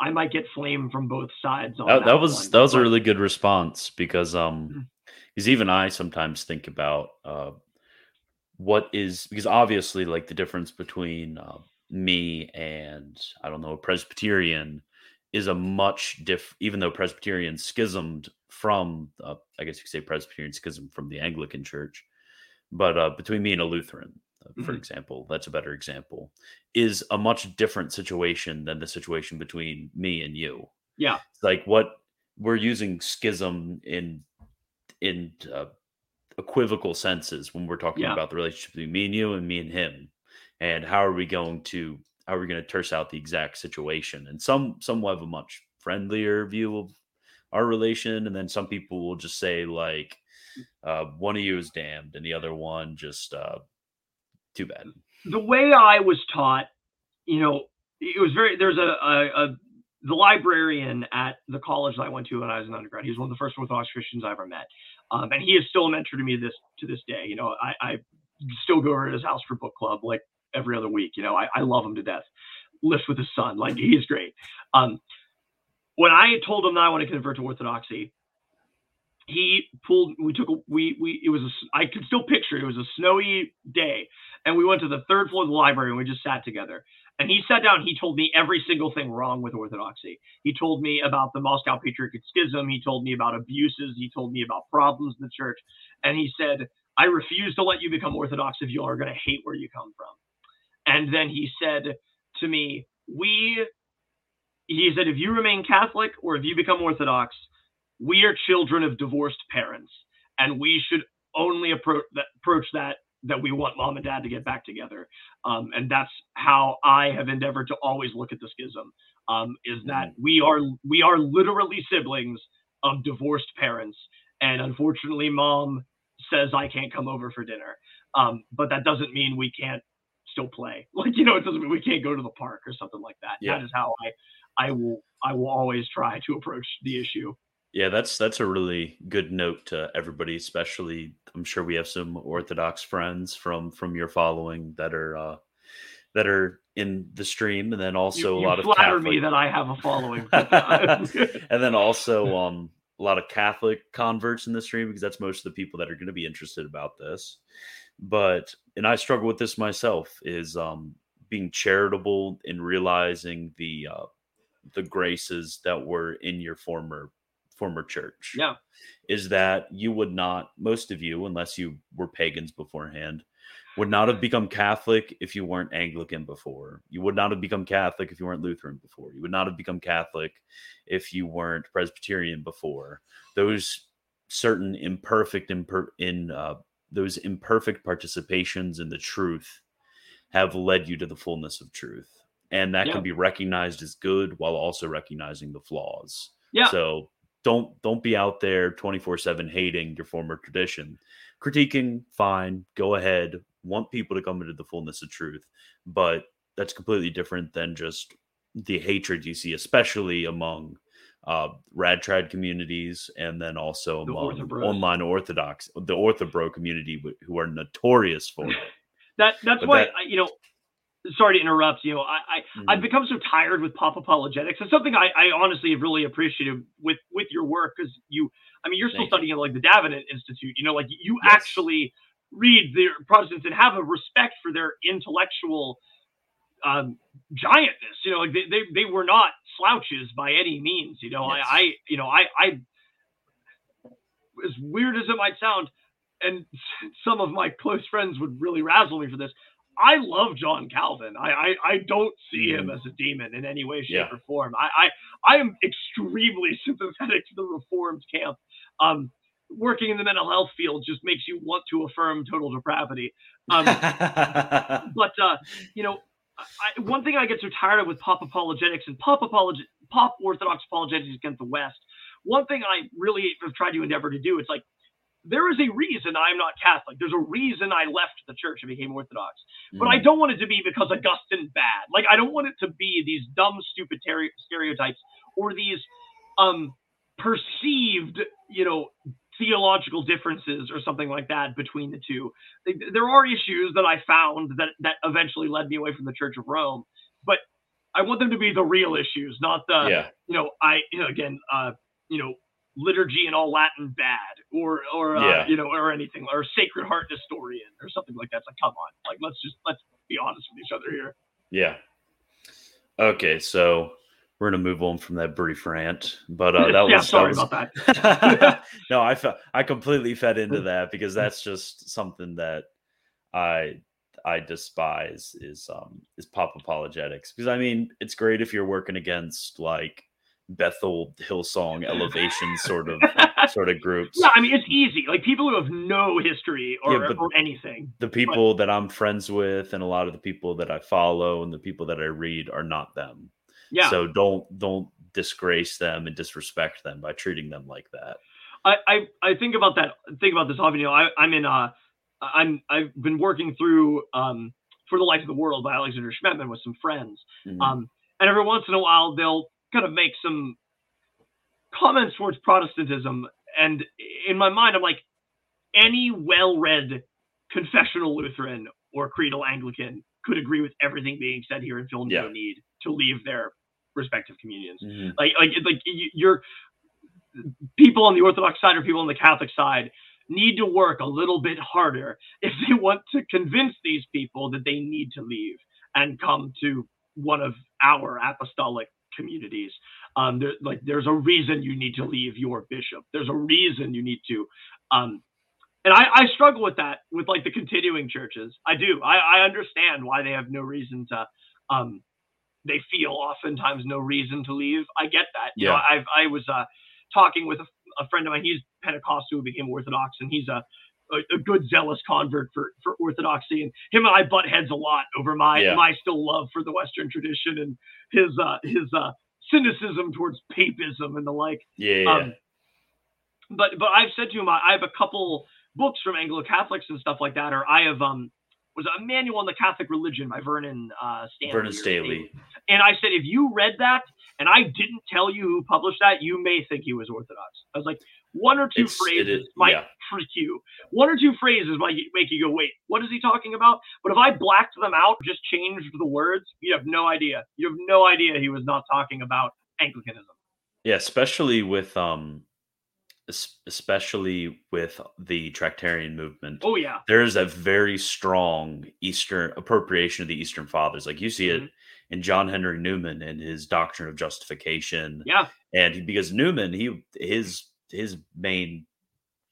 I might get flame from both sides. On That, that, that was one, that was a really good response because um because even I sometimes think about uh what is because obviously like the difference between uh, me and I don't know a Presbyterian is a much diff even though Presbyterian schismed from uh, I guess you could say Presbyterian schism from the Anglican Church, but uh, between me and a Lutheran, uh, for Mhm. example, that's a better example, is a much different situation than the situation between me and you. Yeah. It's like what we're using schism in in uh, equivocal senses when we're talking Yeah. about the relationship between me and you and me and him and how are we going to how are we going to terse out the exact situation and some some will have a much friendlier view of our relation and then some people will just say like uh, one of you is damned and the other one just uh, too bad the way I was taught, you know, it was very. There's a, a, a the librarian at the college that I went to when I was an undergrad. He was one of the first Orthodox Christians I ever met, um, and he is still a mentor to me this to this day. You know, I, I still go over to his house for book club like every other week. You know, I, I love him to death. Lives with his son, like he's great. Um, when I told him that I want to convert to Orthodoxy, he pulled. We took. We we. It was. A, I could still picture it. It was a snowy day, and we went to the third floor of the library and we just sat together. And he sat down. He told me every single thing wrong with Orthodoxy. He told me about the Moscow Patriarchate Schism. He told me about abuses. He told me about problems in the church. And he said, "I refuse to let you become Orthodox if you are going to hate where you come from." And then he said to me, "We." He said, "If you remain Catholic or if you become Orthodox, we are children of divorced parents, and we should only approach that approach that that we want mom and dad to get back together. Um, and that's how I have endeavored to always look at the schism. Um, is that we are we are literally siblings of divorced parents, and unfortunately, mom says I can't come over for dinner. Um, but that doesn't mean we can't still play. <laughs> Like you know, it doesn't mean we can't go to the park or something like that. Yeah. That is how I I will I will always try to approach the issue. Yeah, that's that's a really good note to everybody, especially I'm sure we have some Orthodox friends from from your following that are uh that are in the stream and then also you, a lot of flatter Catholic me that I have a following. <laughs> <laughs> and then also um a lot of Catholic converts in the stream because that's most of the people that are going to be interested about this. But and I struggle with this myself is um being charitable and realizing the uh the graces that were in your former former church yeah, is that you would not most of you unless you were pagans beforehand would not have become catholic if you weren't anglican before. You would not have become catholic if you weren't lutheran before. You would not have become catholic if you weren't presbyterian before. Those certain imperfect imper- in uh, those imperfect participations in the truth have led you to the fullness of truth and that Yeah. can be recognized as good while also recognizing the flaws yeah. so don't don't be out there 24/7 hating your former tradition. Critiquing fine, go ahead. Want people to come into the fullness of truth, but that's completely different than just the hatred you see especially among uh rad trad communities and then also The among Orthobros. online orthodox the orthobro community who are notorious for <laughs> it. That that's But why that- I, you know. Sorry to interrupt. You know, I, I I've Mhm. become so tired with pop apologetics. It's something I, I honestly have really appreciated with with your work because you, I mean, you're still Thank you. studying at like the Davenant Institute. You know, like you Yes. actually read the Protestants and have a respect for their intellectual um, giantness. You know, like they, they they were not slouches by any means. You know, Yes. I I you know I I as weird as it might sound, and <laughs> some of my close friends would really razzle me for this. I love John Calvin. I I, I don't see him Mhm. as a demon in any way, shape, Yeah. or form. I, I I am extremely <laughs> sympathetic to the Reformed camp. Um, working in the mental health field just makes you want to affirm total depravity. Um, <laughs> but uh, you know, I, one thing I get so tired of with pop apologetics and pop apologi- pop orthodox apologetics against the West. One thing I really have tried to endeavor to do is like there is a reason I'm not Catholic. There's a reason I left the church and became Orthodox. Mm. But I mm. don't want it to be because Augustine bad. Like I don't want it to be these dumb, stupid ter- stereotypes or these um perceived, you know, theological differences or something like that between the two. There are issues that I found that that eventually led me away from the Church of Rome, but I want them to be the real issues, not the yeah. you know I you know, again uh you know liturgy in all Latin bad or or uh, yeah. you know or anything or Sacred Heart Nestorian or something like that. It's like come on, like let's just let's be honest with each other here. Yeah. Okay, so we're gonna move on from that brief rant, but uh, that <laughs> yeah, was sorry that was, about that. <laughs> <laughs> no, I fe- I completely fed into that because that's just something that I I despise is um is pop apologetics because I mean it's great if you're working against like Bethel Hillsong elevation sort of <laughs> sort of groups. Yeah, I mean it's easy. Like people who have no history or, yeah, or anything. The people but... that I'm friends with and a lot of the people that I follow and the people that I read are not them. Yeah. So don't don't disgrace them and disrespect them by treating them like that. I I, I think about that think about this often. You know, I, I'm in uh I'm I've been working through um for the life of the world by Alexander Schmemann with some friends. Mm-hmm. Um and every once in a while they'll kind of make some comments towards Protestantism. And in my mind, I'm like, any well read confessional Lutheran or creedal Anglican could agree with everything being said here and feel no yeah. need to leave their respective communions. Mm-hmm. Like, like, like you're people on the Orthodox side or people on the Catholic side need to work a little bit harder <laughs> if they want to convince these people that they need to leave and come to one of our apostolic communities. Um, there, like there's a reason you need to leave your bishop. There's a reason you need to. Um, and I, I struggle with that with like the continuing churches. I do. I, I understand why they have no reason to. Um, they feel oftentimes no reason to leave. I get that. You yeah. know, I've I was uh, talking with a, a friend of mine. He's Pentecostal who became Orthodox, and he's a a, a, good zealous convert for for orthodoxy and him and I butt heads a lot over my yeah. my still love for the Western tradition and his uh his uh cynicism towards papism and the like. Yeah. Um, but but I've said to him I, I have a couple books from Anglo Catholics and stuff like that, or I have um was a manual on the Catholic religion by Vernon uh, Stanley. Vernon Staley. And I said, if you read that and I didn't tell you who published that, you may think he was Orthodox. I was like, one or two it's, phrases is, might yeah. trick you. One or two phrases might make you go, wait, what is he talking about? But if I blacked them out, just changed the words, you have no idea. You have no idea he was not talking about Anglicanism. Yeah, especially with um especially with the Tractarian movement. Oh yeah, there's a very strong Eastern appropriation of the Eastern Fathers. Like you see mm-hmm. it in John Henry Newman and his doctrine of justification. Yeah, and because Newman, he his his main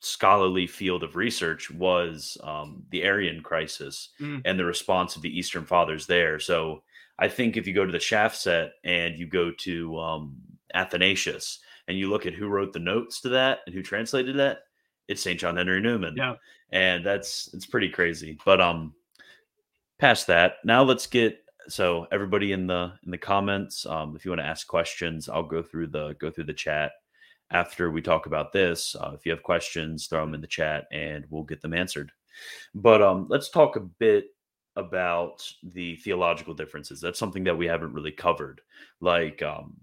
scholarly field of research was um, the Arian crisis mm. and the response of the Eastern Fathers there. So I think if you go to the Schaff set and you go to um, Athanasius and you look at who wrote the notes to that and who translated that, it's St. John Henry Newman. Yeah. And that's it's pretty crazy. But um past that, now let's get so everybody in the in the comments, um, if you want to ask questions, I'll go through the go through the chat after we talk about this. Uh, if you have questions, throw them in the chat and we'll get them answered. But um, let's talk a bit about the theological differences. That's something that we haven't really covered. Like, um,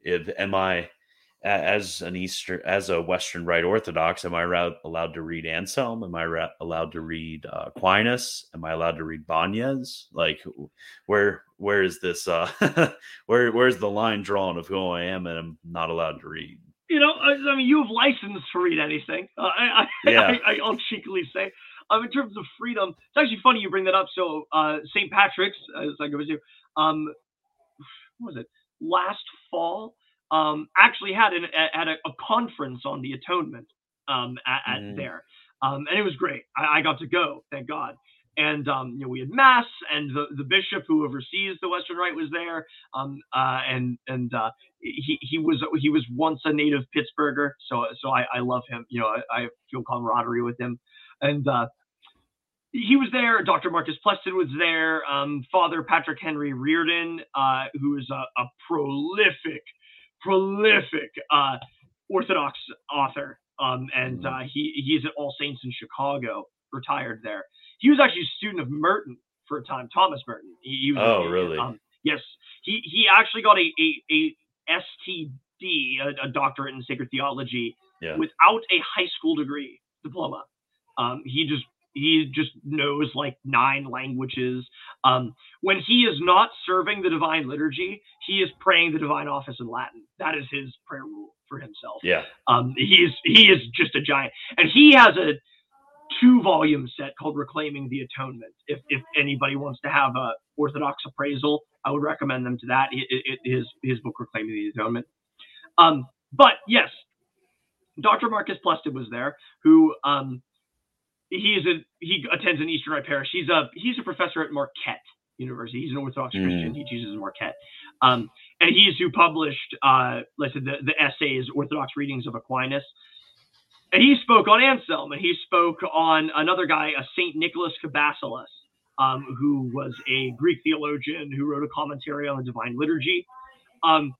if am I as an Eastern, as a Western Rite Orthodox, am I allowed to read Anselm? Am I allowed to read uh, Aquinas? Am I allowed to read Banez? Like, where where is this? Uh, <laughs> where where's the line drawn of who I am and I'm not allowed to read? You know, I, I, mean, you have license to read anything. Uh, I, <laughs> yeah. I, will cheekily say. Um, in terms of freedom, it's actually funny you bring that up. So, uh, St. Patrick's, as I go with you, um, what was it? Last fall, um, actually had an had a, a conference on the atonement um, at, at mm. there, um, and it was great. I, I, got to go, thank God. and um, you know we had mass, and the, the bishop who oversees the Western Rite was there, um, uh, and and uh, he he was he was once a native Pittsburgher, so so I, I love him. You know, I, I feel camaraderie with him, and uh, he was there. Dr. Marcus Plested was there. Um, Father Patrick Henry Reardon, uh, who is a, a prolific, prolific uh, Orthodox author, um, and mm-hmm. uh, he he's at All Saints in Chicago, retired there. He was actually a student of Merton for a time, Thomas Merton. He, he was oh, really? Um, yes, he he actually got a a, a STD, a, a, doctorate in sacred theology, yeah. without a high school degree diploma. Um, he just he just knows like nine languages. Um, when he is not serving the divine liturgy, he is praying the divine office in Latin. That is his prayer rule for himself. Yeah. Um, he is he is just a giant, and he has a two volume set called Reclaiming the Atonement. If if anybody wants to have a Orthodox appraisal, I would recommend them to that. It, it, his his book Reclaiming the Atonement. Um, but yes, Dr. Marcus Plested was there, who um, he is a he attends an Eastern Rite parish. He's a he's a professor at Marquette University. He's an Orthodox mm. Christian. He teaches at Marquette, um, and he's who published uh, let's say the, the essays Orthodox readings of Aquinas. And he spoke on Anselm, and he spoke on another guy, a Saint Nicholas Cabasilas, um, who was a Greek theologian who wrote a commentary on the Divine Liturgy, um,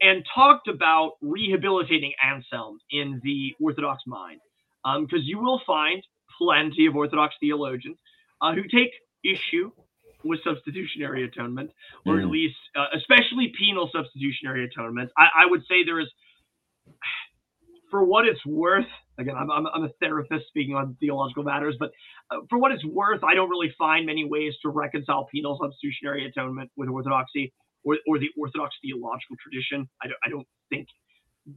and talked about rehabilitating Anselm in the Orthodox mind, because um, you will find plenty of Orthodox theologians uh, who take issue with substitutionary atonement, or mm. at least, uh, especially penal substitutionary atonement. I, I, would say there is, <sighs> for what it's worth, again, I'm, I'm, I'm a therapist speaking on theological matters, but uh, for what it's worth, I don't really find many ways to reconcile penal substitutionary atonement with Orthodoxy or, or the Orthodox theological tradition. I don't, I don't think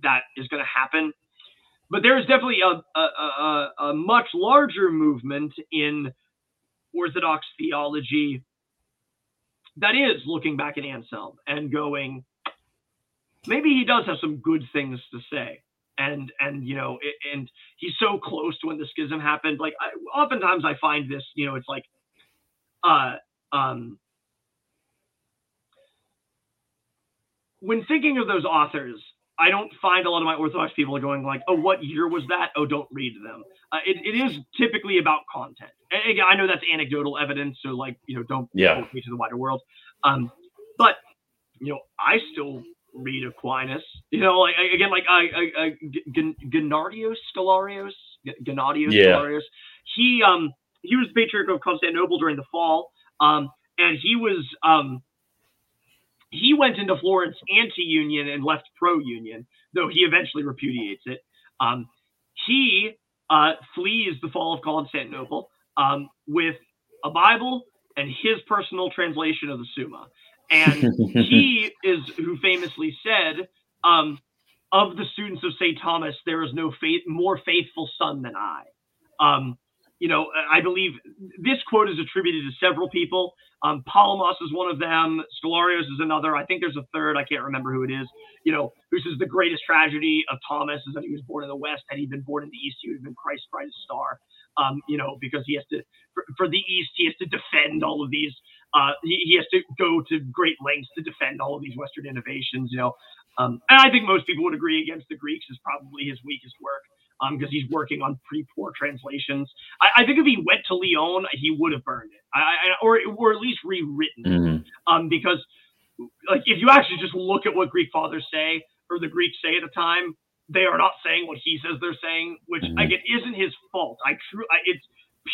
that is going to happen but there is definitely a, a, a, a much larger movement in Orthodox theology that is looking back at Anselm and going, maybe he does have some good things to say. And and you know, it, and he's so close to when the schism happened. Like I, oftentimes I find this, you know, it's like, uh, um, when thinking of those authors, I don't find a lot of my Orthodox people are going like, "Oh, what year was that?" Oh, don't read them. Uh, it, it is typically about content. And again, I know that's anecdotal evidence, so like you know, don't yeah. quote me to the wider world. Um, but you know, I still read Aquinas. You know, like again, like I, I, I Gennadios Scholarios, Gennadios yeah. Scholarios. He um he was the patriarch of Constantinople during the fall. Um, and he was um he went into Florence anti-union and left pro-union, though he eventually repudiates it. Um, he uh, flees the fall of Constantinople um, with a Bible and his personal translation of the Summa. And he <laughs> is who famously said, um, "Of the students of Saint Thomas, there is no faith more faithful son than I." Um, you know, I believe this quote is attributed to several people. Um, Palamas is one of them. Scholarios is another. I think there's a third. I can't remember who it is. You know, who says the greatest tragedy of Thomas is that he was born in the West. Had he been born in the East, he would have been Christ's brightest star. Um, you know, because he has to, for, for, the East, he has to defend all of these. Uh, he, he, has to go to great lengths to defend all of these Western innovations. You know, um, and I think most people would agree against the Greeks is probably his weakest work because um, he's working on pretty poor translations. I, I, think if he went to Lyon, he would have burned it, I, I, or or at least rewritten it, mm-hmm. um, because like if you actually just look at what Greek fathers say or the Greeks say at the time, they are not saying what he says they're saying, which mm-hmm. again isn't his fault. I true, it's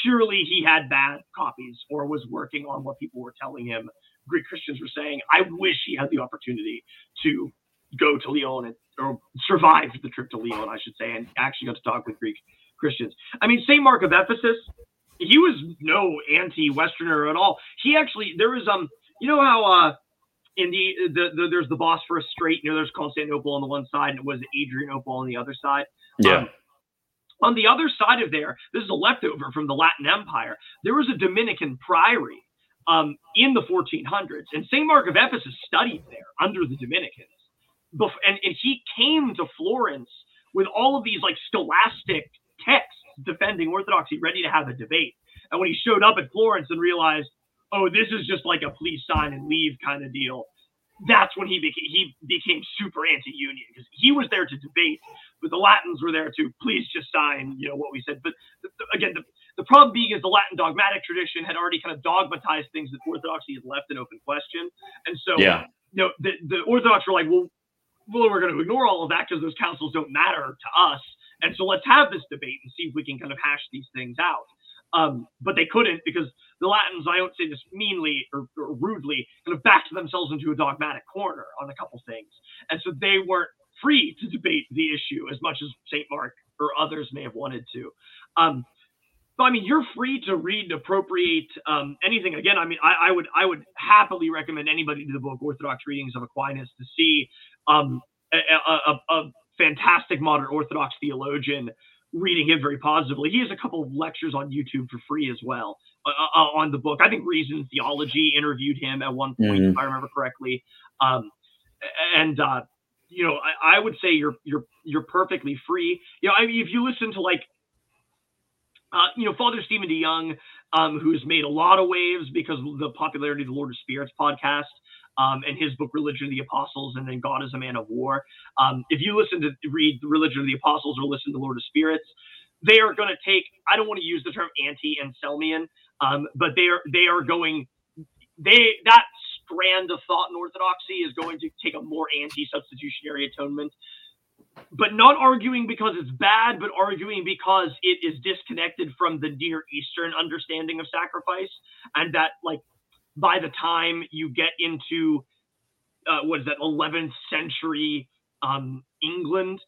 purely he had bad copies or was working on what people were telling him. Greek Christians were saying. I wish he had the opportunity to go to Lyon and or survived the trip to Lyon, I should say, and actually got to talk with Greek Christians. I mean, Saint Mark of Ephesus, he was no anti-Westerner at all. He actually there was um, you know how uh, in the, the, the there's the Bosphorus Strait, you know, there's Constantinople on the one side and it was Adrianople on the other side. Yeah. Um, on the other side of there, this is a leftover from the Latin Empire. There was a Dominican priory um, in the 1400s, and Saint Mark of Ephesus studied there under the Dominicans and, and he came to Florence with all of these like scholastic texts defending orthodoxy, ready to have a debate. And when he showed up at Florence and realized, oh, this is just like a please sign and leave kind of deal, that's when he became he became super anti-union because he was there to debate, but the Latins were there too. please just sign, you know, what we said. But the, the, again, the, the problem being is the Latin dogmatic tradition had already kind of dogmatized things that Orthodoxy had left an open question, and so Yeah. you know the, the Orthodox were like, well, well, we're going to ignore all of that because those councils don't matter to us, and so let's have this debate and see if we can kind of hash these things out. Um, but they couldn't because the Latins, I don't say this meanly or, or rudely, kind of backed themselves into a dogmatic corner on a couple things. And so they weren't free to debate the issue as much as St. Mark or others may have wanted to. Um, but I mean, you're free to read and appropriate um, anything. Again, I mean, I, I would I would happily recommend anybody to the book Orthodox Readings of Aquinas to see um, a, a, a, fantastic modern Orthodox theologian reading him very positively. He has a couple of lectures on YouTube for free as well uh, uh, on the book. I think Reason Theology interviewed him at one point, Mhm. if I remember correctly. Um, and uh, you know, I, I would say you're you're you're perfectly free. You know, I mean, if you listen to like, uh, you know, Father Stephen DeYoung, um, who's made a lot of waves because of the popularity of the Lord of Spirits podcast. Um, and his book Religion of the Apostles, and then God is a Man of War. Um, if you listen to read Religion of the Apostles or listen to Lord of Spirits, they are going to take. I don't want to use the term anti-Anselmian, um, but they are they are going. They that strand of thought in Orthodoxy is going to take a more anti-substitutionary atonement, but not arguing because it's bad, but arguing because it is disconnected from the Near Eastern understanding of sacrifice, and that like by the time you get into uh, what is that 11th century um, England,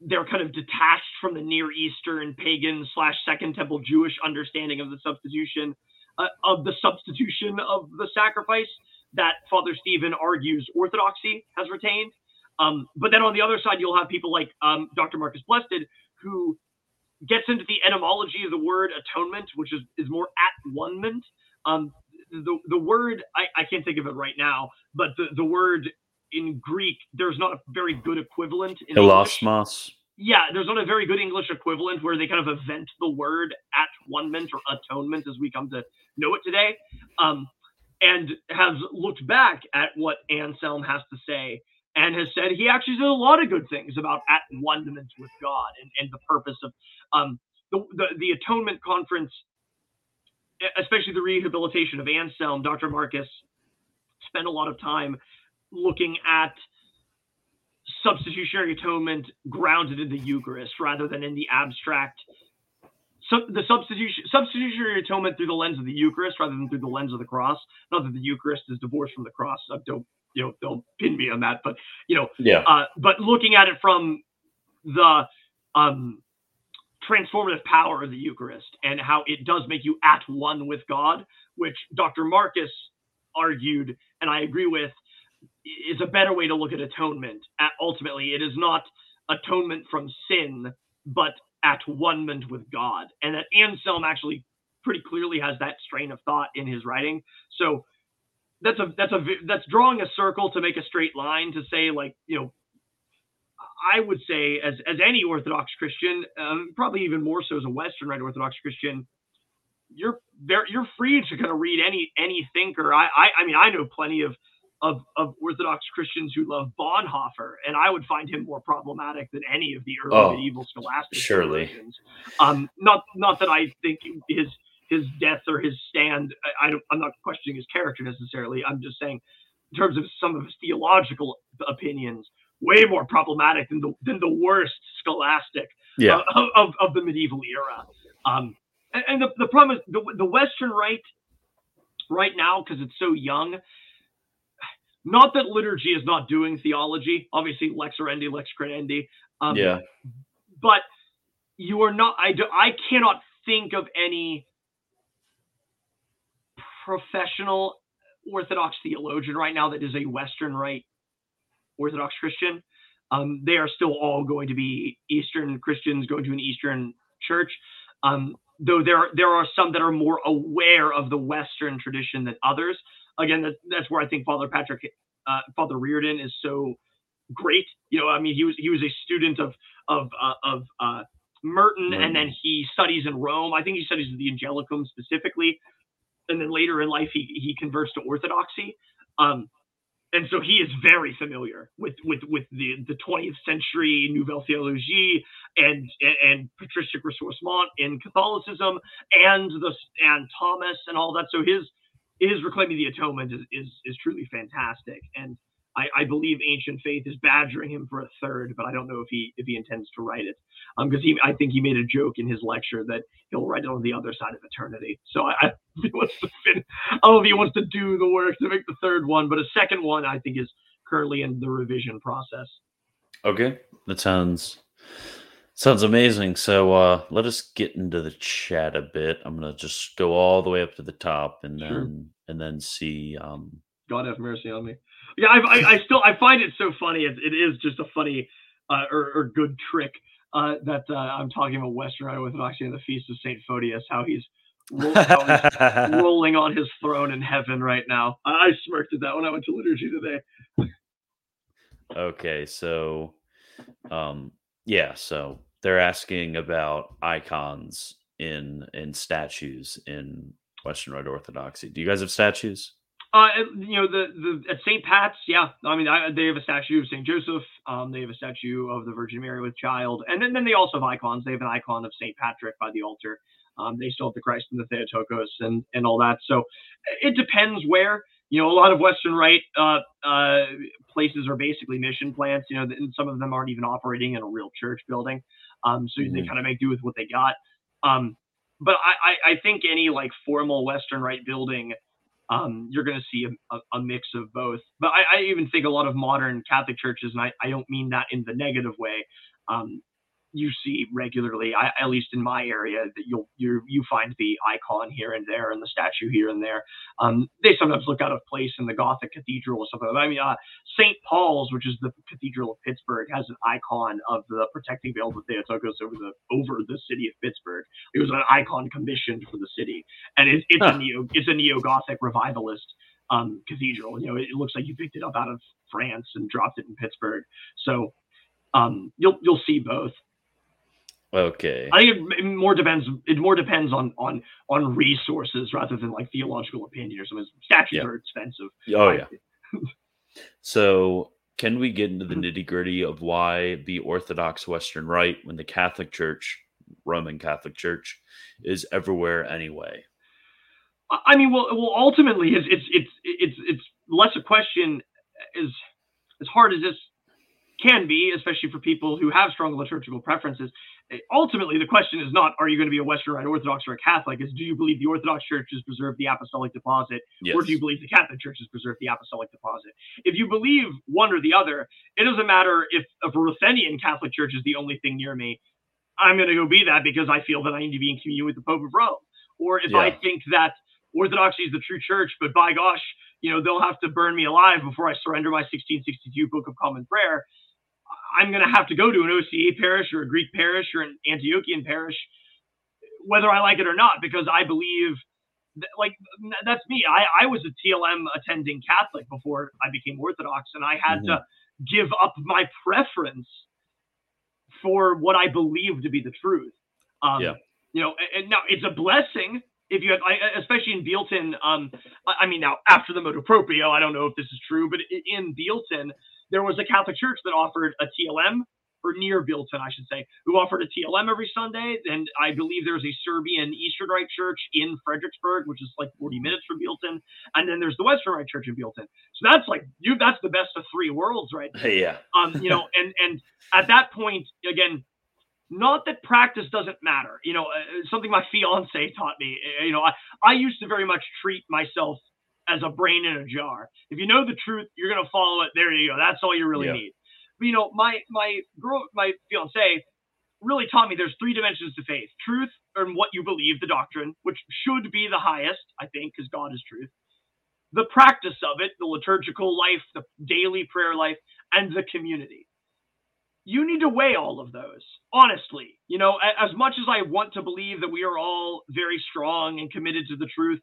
they're kind of detached from the Near Eastern pagan slash Second Temple Jewish understanding of the substitution uh, of the substitution of the sacrifice that Father Stephen argues Orthodoxy has retained. Um, but then on the other side, you'll have people like um, Dr. Marcus Plested, who gets into the etymology of the word atonement, which is, is more at one. Um, the, the word, I, I can't think of it right now, but the, the word in Greek, there's not a very good equivalent in. Hilasmos. Yeah, there's not a very good English equivalent where they kind of event the word at one or atonement as we come to know it today. Um, and has looked back at what Anselm has to say and has said he actually did a lot of good things about at one ment with God and, and the purpose of um, the, the, the atonement conference, especially the rehabilitation of Anselm. Dr. Marcus spent a lot of time looking at substitutionary atonement grounded in the Eucharist rather than in the abstract. The substitution substitutionary atonement through the lens of the Eucharist rather than through the lens of the cross. Not that the Eucharist is divorced from the cross. I don't you know they'll pin me on that, but you know Yeah. uh, but looking at it from the um, transformative power of the Eucharist and how it does make you at one with God, which Dr. Marcus argued, and I agree with, is a better way to look at atonement. At, ultimately, it is not atonement from sin, but at one with God. And that Anselm actually pretty clearly has that strain of thought in his writing. So that's a that's a that's drawing a circle to make a straight line to say like you know I would say, as as any Orthodox Christian, um, probably even more so as a Western Rite Orthodox Christian, you're there. You're free to kind of read any any thinker. I, I I mean, I know plenty of of of Orthodox Christians who love Bonhoeffer, and I would find him more problematic than any of the early Oh, medieval scholastic surely. Um, not not that I think his his death or his stand. I, I don't. I'm not questioning his character necessarily. I'm just saying, in terms of some of his theological opinions, way more problematic than the than the worst scholastic Yeah. of, of, of the medieval era. Um, and, and the, the problem is the, the Western right right now, because it's so young, not that liturgy is not doing theology. Obviously, lex orandi, lex credendi. Um, yeah. but you are not. I do, I cannot think of any professional Orthodox theologian right now that is a Western Rite Orthodox Christian. Um, they are still all going to be Eastern Christians going to an Eastern church. Um, though there there are some that are more aware of the Western tradition than others. Again, that, that's where I think Father Patrick, uh, Father Reardon is so great. You know, I mean, he was he was a student of of uh, of uh, Merton, Merton. and then he studies in Rome. I think he studies the Angelicum specifically, and then later in life he he converts to Orthodoxy. Um, and so he is very familiar with with with the the 20th century Nouvelle Theologie and and, and patristic ressourcement in Catholicism and the and Thomas and all that. So his his reclaiming the atonement is is, is truly fantastic and. I, I believe Ancient Faith is badgering him for a third, but I don't know if he if he intends to write it. Um, because he I think he made a joke in his lecture that he'll write it on the other side of eternity. So I, I <laughs> he wants to fin- I don't know if he wants to do the work to make the third one, but a second one I think is currently in the revision process. Okay, that sounds sounds amazing. So uh, let us get into the chat a bit. I'm gonna just go all the way up to the top and Sure. then and then see. Um, God have mercy on me. Yeah, I, I, I still I find it so funny. It, it is just a funny uh, or, or good trick uh, that uh, I'm talking about Western Orthodoxy and the Feast of Saint Photius, how he's, ro- how he's <laughs> rolling on his throne in heaven right now. I, I smirked at that when I went to liturgy today. okay, so um, yeah, so they're asking about icons in in statues in Western Rite Orthodoxy. Do you guys have statues? Uh, you know the the at St. Pat's, yeah. I mean, I, they have a statue of St. Joseph. Um, they have a statue of the Virgin Mary with Child, and then, then they also have icons. They have an icon of St. Patrick by the altar. Um, they still have the Christ and the Theotokos and and all that. So it depends where. You know, a lot of Western Rite uh, uh, places are basically mission plants. You know, and some of them aren't even operating in a real church building. Um, so they Mhm. kind of make do with what they got. Um, but I, I, I think any like formal Western right building um, you're going to see a, a, a mix of both. But I, I even think a lot of modern Catholic churches, and I, I don't mean that in the negative way. Um, you see regularly, I, at least in my area, that you'll you you find the icon here and there and the statue here and there. Um, they sometimes look out of place in the Gothic cathedral or something. I mean, uh, St. Paul's, which is the Cathedral of Pittsburgh, has an icon of the protecting veil of Theotokos over the over the city of Pittsburgh. It was an icon commissioned for the city and it, it's Huh. a neo it's a neo Gothic revivalist um, cathedral. You know, it, looks like you picked it up out of France and dropped it in Pittsburgh. So um, you'll you'll see both. Okay. I think it m- more depends. It more depends on on on resources rather than like theological opinion or something. Statues Yeah. are expensive. Oh yeah. <laughs> So, can we get into the nitty gritty of why the Orthodox Western Rite, when the Catholic Church, Roman Catholic Church, is everywhere anyway? I I mean, well, well, ultimately, it's it's it's it's it's less a question as as hard as this can be, especially for people who have strong liturgical preferences. Eh, Ultimately, the question is not are you going to be a Western Rite Orthodox or a Catholic? Is do you believe the Orthodox Church has preserved the apostolic deposit, Yes. or do you believe the Catholic Church has preserved the apostolic deposit? If you believe one or the other, it doesn't matter if a Ruthenian Catholic Church is the only thing near me. I'm going to go be that because I feel that I need to be in communion with the Pope of Rome. Or if I think that Orthodoxy is the true church, but by gosh, you know, they'll have to burn me alive before I surrender my 1662 Book of Common Prayer. I'm going to have to go to an OCA parish or a Greek parish or an Antiochian parish, whether I like it or not, because I believe, that, like, that's me. I, I was a TLM attending Catholic before I became Orthodox, and I had to give up my preference for what I believe to be the truth. Um, Yeah. You know, and, and now it's a blessing if you have, I, especially in Bealeton. Um, I, I mean, now after the motu proprio, I don't know if this is true, but in Bealeton, there was a Catholic church that offered a TLM, or near Bealeton, I should say, who offered a TLM every Sunday. And I believe there's a Serbian Eastern Rite church in Fredericksburg, which is like 40 minutes from Bealeton. And then there's the Western Rite church in Bealeton. So that's like you. That's the best of three worlds, right? Yeah. <laughs> um, you know, and and at that point, again, not that practice doesn't matter. You know, uh, something my fiance taught me. uh, You know, I I used to very much treat myself as a brain in a jar. If you know the truth, you're gonna follow it. There you go. That's all you really Yeah. need. But, you know, my my girl, my fiance, really taught me there's three dimensions to faith: truth, and what you believe, the doctrine, which should be the highest, I think, because God is truth the practice of it, the liturgical life, the daily prayer life, and the community. You need to weigh all of those, honestly. You know, as much as I want to believe that we are all very strong and committed to the truth,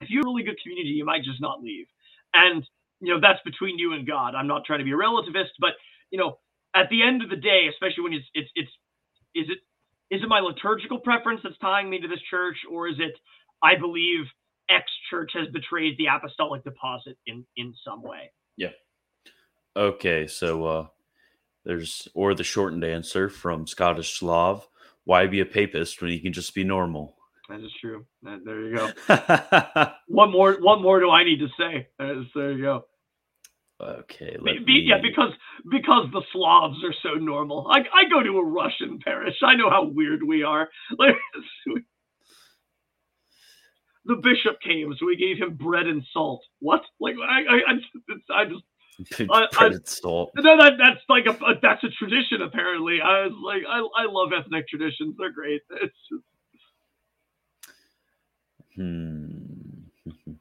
if you're a really good community, you might just not leave. And, you know, that's between you and God. I'm not trying to be a relativist, but, you know, at the end of the day, especially when it's, it's, it's, is it is it my liturgical preference that's tying me to this church, or is it I believe X church has betrayed the apostolic deposit in in some way? Yeah. Okay, so uh there's or the shortened answer from Scottish Slav. Why be a papist when you can just be normal? That is true. That, there you go. <laughs> what more? What more do I need to say? Is, there you go. Okay. Be, me... Yeah, because because the Slavs are so normal. I I go to a Russian parish. I know how weird we are. <laughs> Like, the bishop came, so we gave him bread and salt. What? Like I I I, I just. <laughs> I, bread and salt. No, that that's like a, a, that's a tradition. Apparently, I was like, I I love ethnic traditions. They're great. It's just, Hmm. <laughs>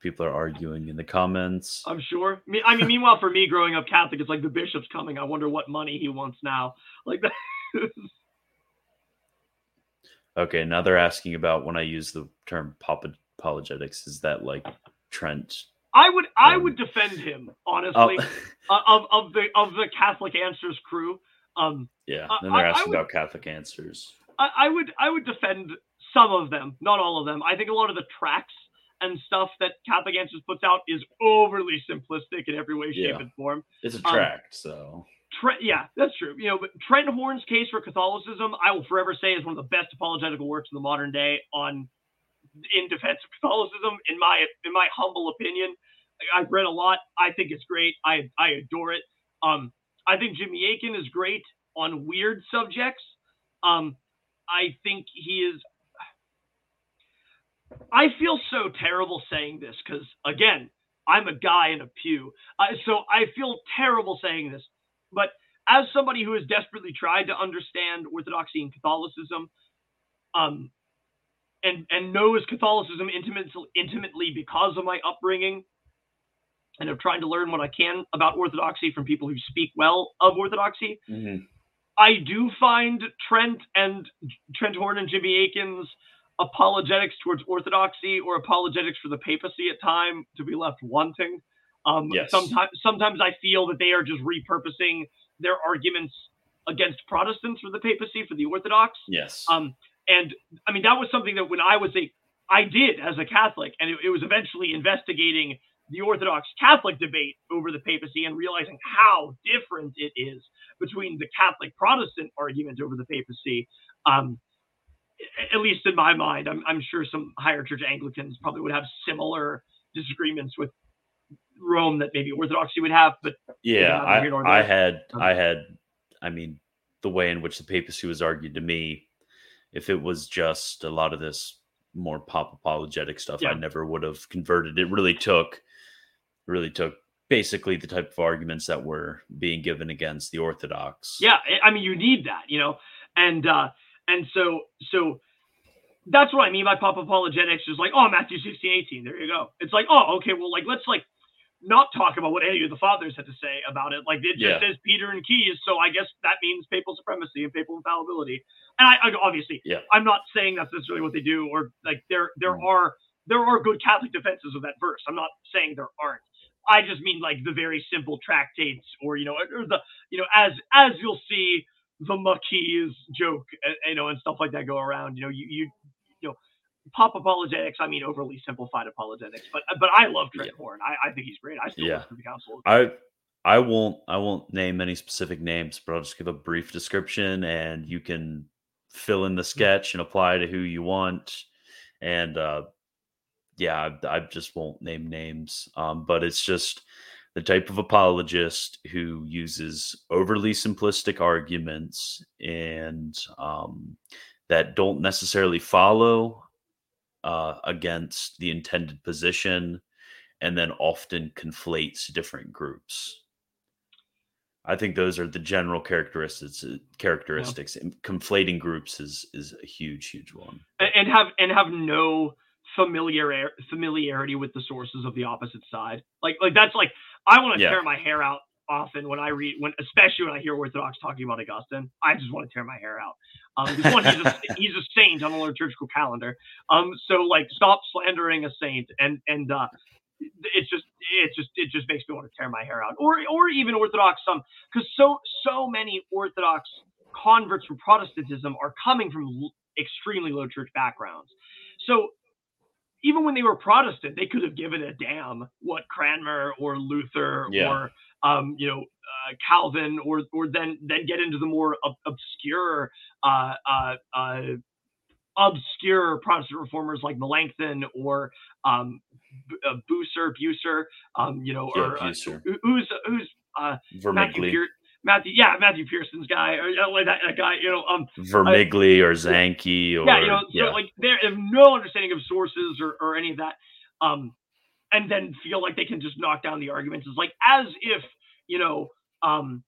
People are arguing in the comments. I'm sure. I mean, meanwhile, for me, growing up Catholic, it's like the bishop's coming. I wonder what money he wants now. Like that. <laughs> okay, now they're asking about when I use the term pop- apologetics. Is that like Trent? I would I um, would defend him honestly oh. <laughs> of of the of the Catholic Answers crew. Um, yeah, then they're asking would, about Catholic Answers. I, I would I would defend some of them, not all of them. I think a lot of the tracks and stuff that Answers puts out is overly simplistic in every way, shape, yeah. and form. It's a track, um, so. Trent, yeah, that's true. You know, but Trent Horn's case for Catholicism, I will forever say, is one of the best apologetical works in the modern day on in defense of Catholicism. In my in my humble opinion, I've read a lot. I think it's great. I I adore it. Um, I think Jimmy Akin is great on weird subjects. Um, I think he is I feel so terrible saying this because, again, I'm a guy in a pew. Uh, so I feel terrible saying this. But as somebody who has desperately tried to understand Orthodoxy and Catholicism, um, and and knows Catholicism intimately, intimately because of my upbringing, and of trying to learn what I can about Orthodoxy from people who speak well of Orthodoxy, mm-hmm. I do find Trent and Trent Horn and Jimmy Akin's apologetics towards orthodoxy or apologetics for the papacy at time to be left wanting. Um, yes. Sometimes, sometimes I feel that they are just repurposing their arguments against Protestants for the papacy for the Orthodox. Yes. Um, and I mean that was something that when I was a, I did as a Catholic, and it, it was eventually investigating the Orthodox Catholic debate over the papacy and realizing how different it is between the Catholic Protestant argument over the papacy. Um, at least in my mind, I'm, I'm sure some higher church Anglicans probably would have similar disagreements with Rome that maybe Orthodoxy would have. But yeah, I, I had, um, I had, I mean, the way in which the papacy was argued to me, if it was just a lot of this more pop apologetic stuff, yeah. I never would have converted. It really took, really took basically the type of arguments that were being given against the Orthodox. Yeah, I mean, you need that, you know, and uh, and so, so that's what I mean by pop apologetics is like, oh, Matthew 16, 18, there you go. It's like, oh, okay, well, like, let's like not talk about what any of the fathers had to say about it. Like it just yeah. says Peter and keys. So I guess that means papal supremacy and papal infallibility. And I, I obviously, yeah. I'm not saying that's necessarily what they do or like there, there mm. are, there are good Catholic defenses of that verse. I'm not saying there aren't. I just mean like the very simple tractates or, you know, or the, you know, as, as you'll see, the Macchi's joke, uh, you know, and stuff like that go around. You know, you you you know, pop apologetics. I mean, overly simplified apologetics, but but I love Trent yeah. Horn. I, I think he's great. I still yeah. listen to the Counsel. I I won't I won't name any specific names, but I'll just give a brief description, and you can fill in the mm. sketch and apply to who you want. And uh, yeah, I, I just won't name names, um, but it's just the type of apologist who uses overly simplistic arguments and um, that don't necessarily follow uh, against the intended position and then often conflates different groups. I think those are the general characteristics. Uh, characteristics. Yeah. Conflating groups is is a huge, huge one. And have and have no familiar familiarity with the sources of the opposite side. Like like that's like I want to yeah. tear my hair out often when I read when especially when I hear Orthodox talking about Augustine. I just want to tear my hair out. Um one he's a, <laughs> he's a saint on the liturgical calendar. Um so like stop slandering a saint and and uh it's just it just it just makes me want to tear my hair out or or even orthodox some because so so many orthodox converts from Protestantism are coming from l- extremely low church backgrounds. So even when they were Protestant, they could have given a damn what Cranmer or Luther Yeah. or um, you know uh, Calvin or or then then get into the more ob- obscure uh, uh, uh, obscure Protestant reformers like Melanchthon or um, B- uh, Bucer, Bucer, um, you know, Yeah, or uh, Bucer. who's who's uh, Matthew Vermigli, Matthew, yeah, Matthew Pearson's guy, or uh, like that, that guy, you know, um, Vermigli or Zanchi or yeah, you know, yeah. so like they have no understanding of sources or, or any of that, um, and then feel like they can just knock down the arguments. It's like as if you know, um,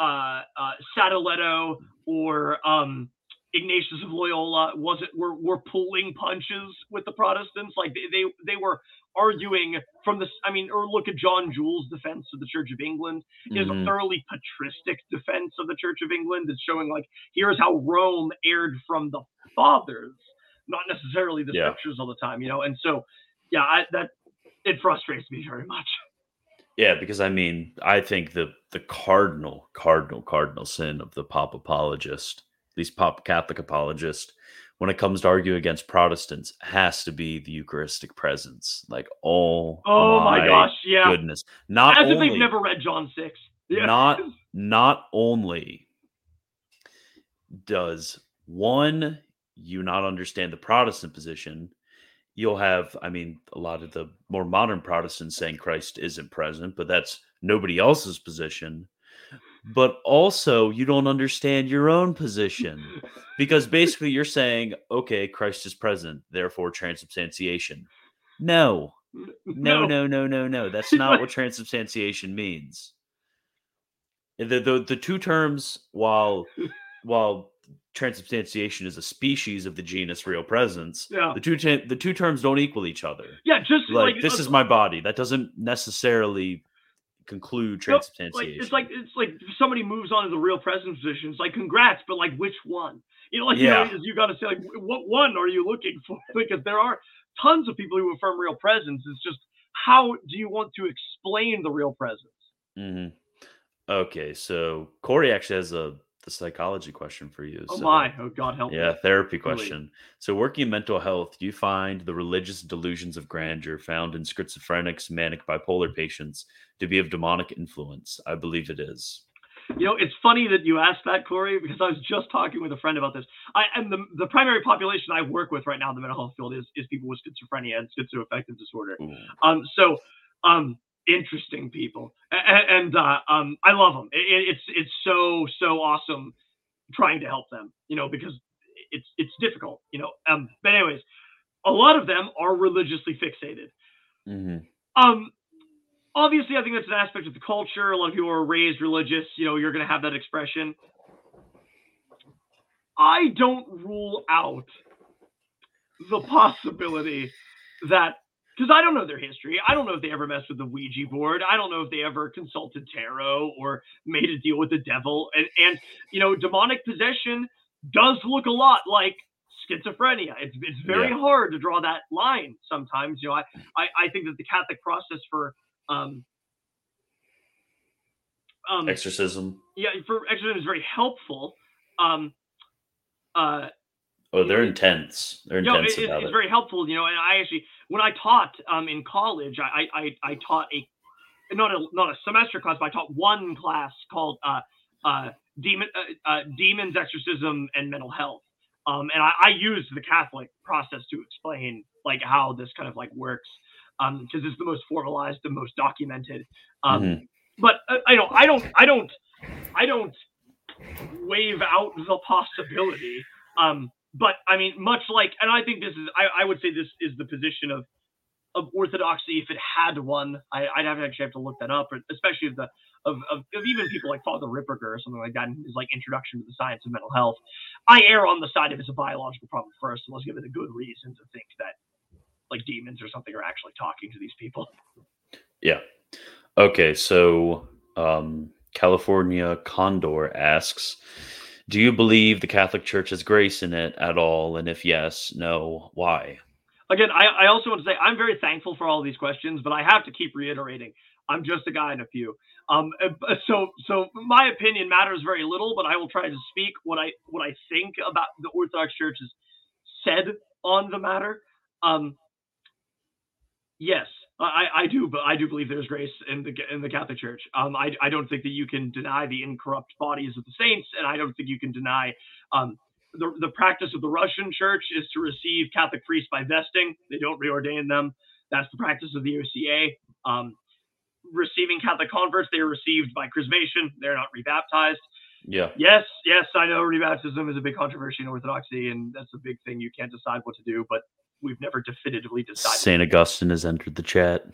uh, uh, or um, Ignatius of Loyola wasn't were were pulling punches with the Protestants. Like they they, they were arguing from this. I mean, or look at John Jewel's defense of the Church of England is a Mhm. thoroughly patristic defense of the Church of England. It's showing like here's how Rome erred from the fathers, not necessarily the Yeah. scriptures all the time, you know. And so, yeah, I, that it frustrates me very much. <laughs> Yeah, because I mean, I think the the cardinal, cardinal, cardinal sin of the pop apologist, at least pop Catholic apologist, when it comes to argue against Protestants, has to be the Eucharistic presence. Like, oh, Oh my, gosh, yeah. goodness! Not As if they've never read John six. <laughs> Yeah. not not only does one you not understand the Protestant position, you'll have, I mean, a lot of the more modern Protestants saying Christ isn't present, but that's nobody else's position. But also, you don't understand your own position because basically you're saying, okay, Christ is present, therefore transubstantiation. No, <laughs> no, no, no, no, no. <laughs> That's not what transubstantiation means. The, the the two terms, while while transubstantiation is a species of the genus real presence, Yeah. the two te- the two terms don't equal each other. Yeah, just Like, like, this uh, is my body. That doesn't necessarily conclude transubstantiation. like it's like it's like somebody moves on to the real presence position. It's like congrats, but like which one? You know, like Yeah. you, know, you got to say like what one are you looking <laughs> for? Because there are tons of people who affirm real presence. It's just how do you want to explain the real presence? Mm-hmm. Okay, so Corey actually has a the psychology question for you. Oh so- my, oh God help Yeah, me. therapy question. So, working in mental health, do you find the religious delusions of grandeur found in schizophrenics, manic bipolar patients to be of demonic influence? I believe it is. You know, it's funny that you asked that, Corey, because I was just talking with a friend about this. I and the the primary population I work with right now in the mental health field is is people with schizophrenia and schizoaffective disorder. Ooh. Um, so, um, interesting people, and, and uh, um, I love them. It, it's it's so so awesome trying to help them, you know, because it's it's difficult, you know. Um, but anyways, a lot of them are religiously fixated. Mhm. Um, obviously, I think that's an aspect of the culture. A lot of people are raised religious. You know, you're going to have that expression. I don't rule out the possibility that because I don't know their history. I don't know if they ever messed with the Ouija board. I don't know if they ever consulted tarot or made a deal with the devil. And and you know, demonic possession does look a lot like schizophrenia. It's it's very Yeah. hard to draw that line sometimes. You know, I, I, I think that the Catholic process for um um Exorcism. yeah for exorcism is very helpful. Um uh Oh, they're intense. They're intense it, about it's it. very helpful, you know. And I actually, when I taught um, in college, I, I I taught a not a not a semester class, but I taught one class called uh, uh, demon uh, uh, demons, exorcism, and mental health. Um, and I, I used the Catholic process to explain like how this kind of like works, um, because it's the most formalized, the most documented. Um, Mhm. but uh, I don't, I don't, I don't, I don't wave out the possibility. Um, but I mean, much like, and I think this is, I, I would say this is the position of of orthodoxy if it had one. I, I'd have to actually have to look that up, but especially of the of, of, of even people like Father Ripperger or something like that in his like introduction to the science of mental health. I err on the side of it's a biological problem first, and let's give it a good reason to think that like demons or something are actually talking to these people. Yeah. Okay, so um, California Condor asks, do you believe the Catholic Church has grace in it at all? And if yes, no, why? again, I, I also want to say I'm very thankful for all these questions, but I have to keep reiterating I'm just a guy in a pew. Um, uh, so so my opinion matters very little, but I will try to speak what I what I think about the Orthodox Church has said on the matter. Um, yes, I, I do, but I do believe there's grace in the in the Catholic Church. Um, I, I don't think that you can deny the incorrupt bodies of the saints, and I don't think you can deny um, the the practice of the Russian Church is to receive Catholic priests by vesting. They don't reordain them. That's the practice of the OCA. Um, receiving Catholic converts, they are received by chrismation. They're not rebaptized. Yeah. Yes, yes, I know rebaptism is a big controversy in Orthodoxy, and that's a big thing. You can't decide what to do, but we've never definitively decided. Saint Augustine has entered the chat.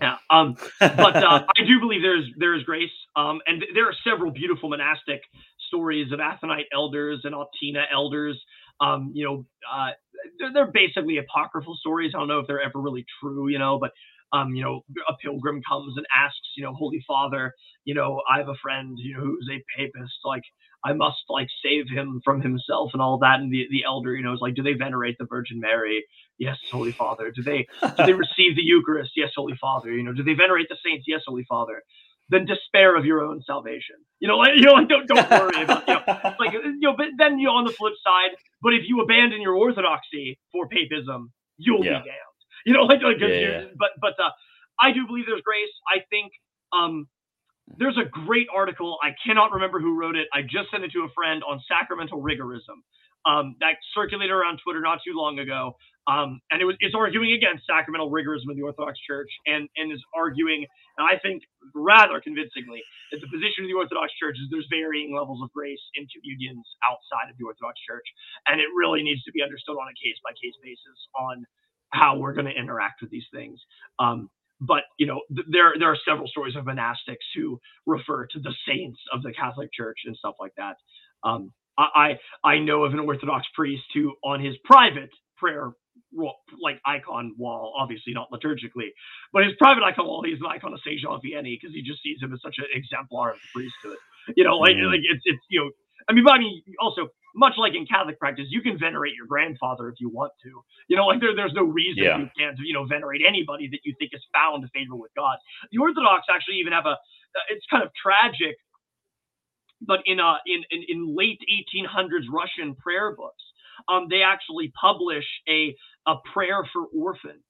Yeah. Um, but uh, <laughs> I do believe there's there is grace. Um, and there are several beautiful monastic stories of Athonite elders and Optina elders. Um, you know, uh, they're, they're basically apocryphal stories. I don't know if they're ever really true, you know, but um, you know, a pilgrim comes and asks, you know, Holy Father, you know, I have a friend, you know, who's a papist, like I must like save him from himself and all that. And the, the elder, you know, is like, do they venerate the Virgin Mary? Yes, Holy Father. Do they do they <laughs> receive the Eucharist? Yes, Holy Father. You know, do they venerate the saints? Yes, Holy Father. Then despair of your own salvation. You know, like <laughs> you know, like don't don't worry about you know, <laughs> like you know. But then you know, on the flip side, but if you abandon your orthodoxy for papism, you'll Yeah. be damned. You know, like, like Yeah, yeah. but but uh, I do believe there's grace. I think um, there's a great article. I cannot remember who wrote it. I just sent it to a friend on sacramental rigorism um, that circulated around Twitter not too long ago. Um, and it was it's arguing against sacramental rigorism in the Orthodox Church, and and is arguing, and I think rather convincingly, that the position of the Orthodox Church is there's varying levels of grace in communions outside of the Orthodox Church, and it really needs to be understood on a case by case basis on how we're going to interact with these things. Um, but you know, th- there there are several stories of monastics who refer to the saints of the Catholic Church and stuff like that. Um, I I I know of an Orthodox priest who, on his private prayer like icon wall, obviously not liturgically, but his private icon wall, he's an icon of Saint Jean Vianney because he just sees him as such an exemplar of the priesthood. You know, like Mhm. like it's it's you know, I mean, but I mean, also much like in Catholic practice, you can venerate your grandfather if you want to. You know, like there, there's no reason Yeah. you can't, you know, venerate anybody that you think is found favor with God. The Orthodox actually even have a, uh, it's kind of tragic, but in uh in in, in late 1800s Russian prayer books, um, they actually publish a a prayer for orphans,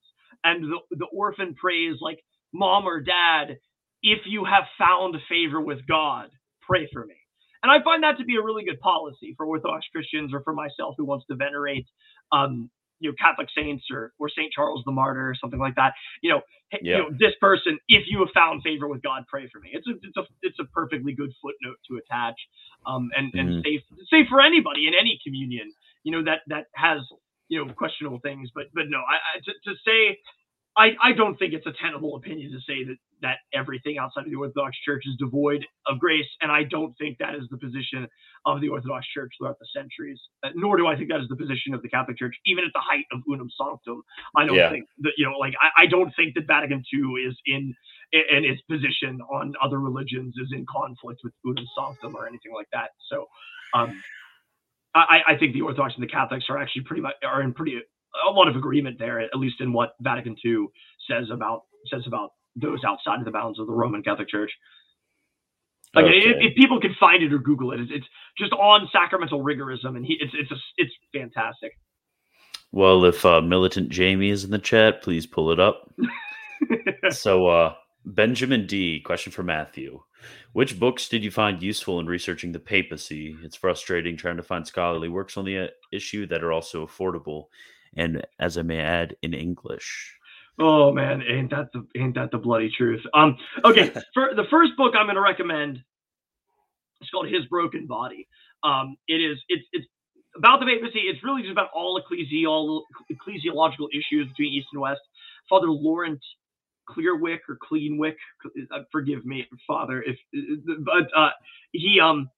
and the the orphan prays like, "Mom or Dad, if you have found favor with God, pray for me." And I find that to be a really good policy for Orthodox Christians or for myself who wants to venerate, um, you know, Catholic saints or or Saint Charles the Martyr or something like that. You know, Yeah. you know, this person, if you have found favor with God, pray for me. It's a it's a it's a perfectly good footnote to attach, um, and and Mhm. safe safe for anybody in any communion. You know that that has you know questionable things, but but no, I, I to, to say. I, I don't think it's a tenable opinion to say that, that everything outside of the Orthodox Church is devoid of grace, and I don't think that is the position of the Orthodox Church throughout the centuries. Uh, nor do I think that is the position of the Catholic Church, even at the height of Unam Sanctam. I don't Yeah. think that you know, like I, I don't think that Vatican II is in and its position on other religions is in conflict with Unam Sanctam or anything like that. So, um, I, I think the Orthodox and the Catholics are actually pretty much are in pretty a lot of agreement there, at least in what Vatican II says about says about those outside of the bounds of the Roman Catholic Church. Like if, Okay. if people can find it or Google it, it's, it's just on sacramental rigorism, and he it's it's a, it's fantastic. Well, if uh, militant Jamie is in the chat, please pull it up. <laughs> so, uh, Benjamin D, question for Matthew. Which books did you find useful in researching the papacy? It's frustrating trying to find scholarly works on the uh, issue that are also affordable and, as I may add, in English. Oh man, ain't that the ain't that the bloody truth? Um, okay, <laughs> for the first book I'm going to recommend, it's called His Broken Body. Um, it is it's it's about the papacy. It's really just about all ecclesial ecclesiological issues between East and West. Father Laurent Clearwick or Cleanwick, uh, forgive me, Father, if but uh, he um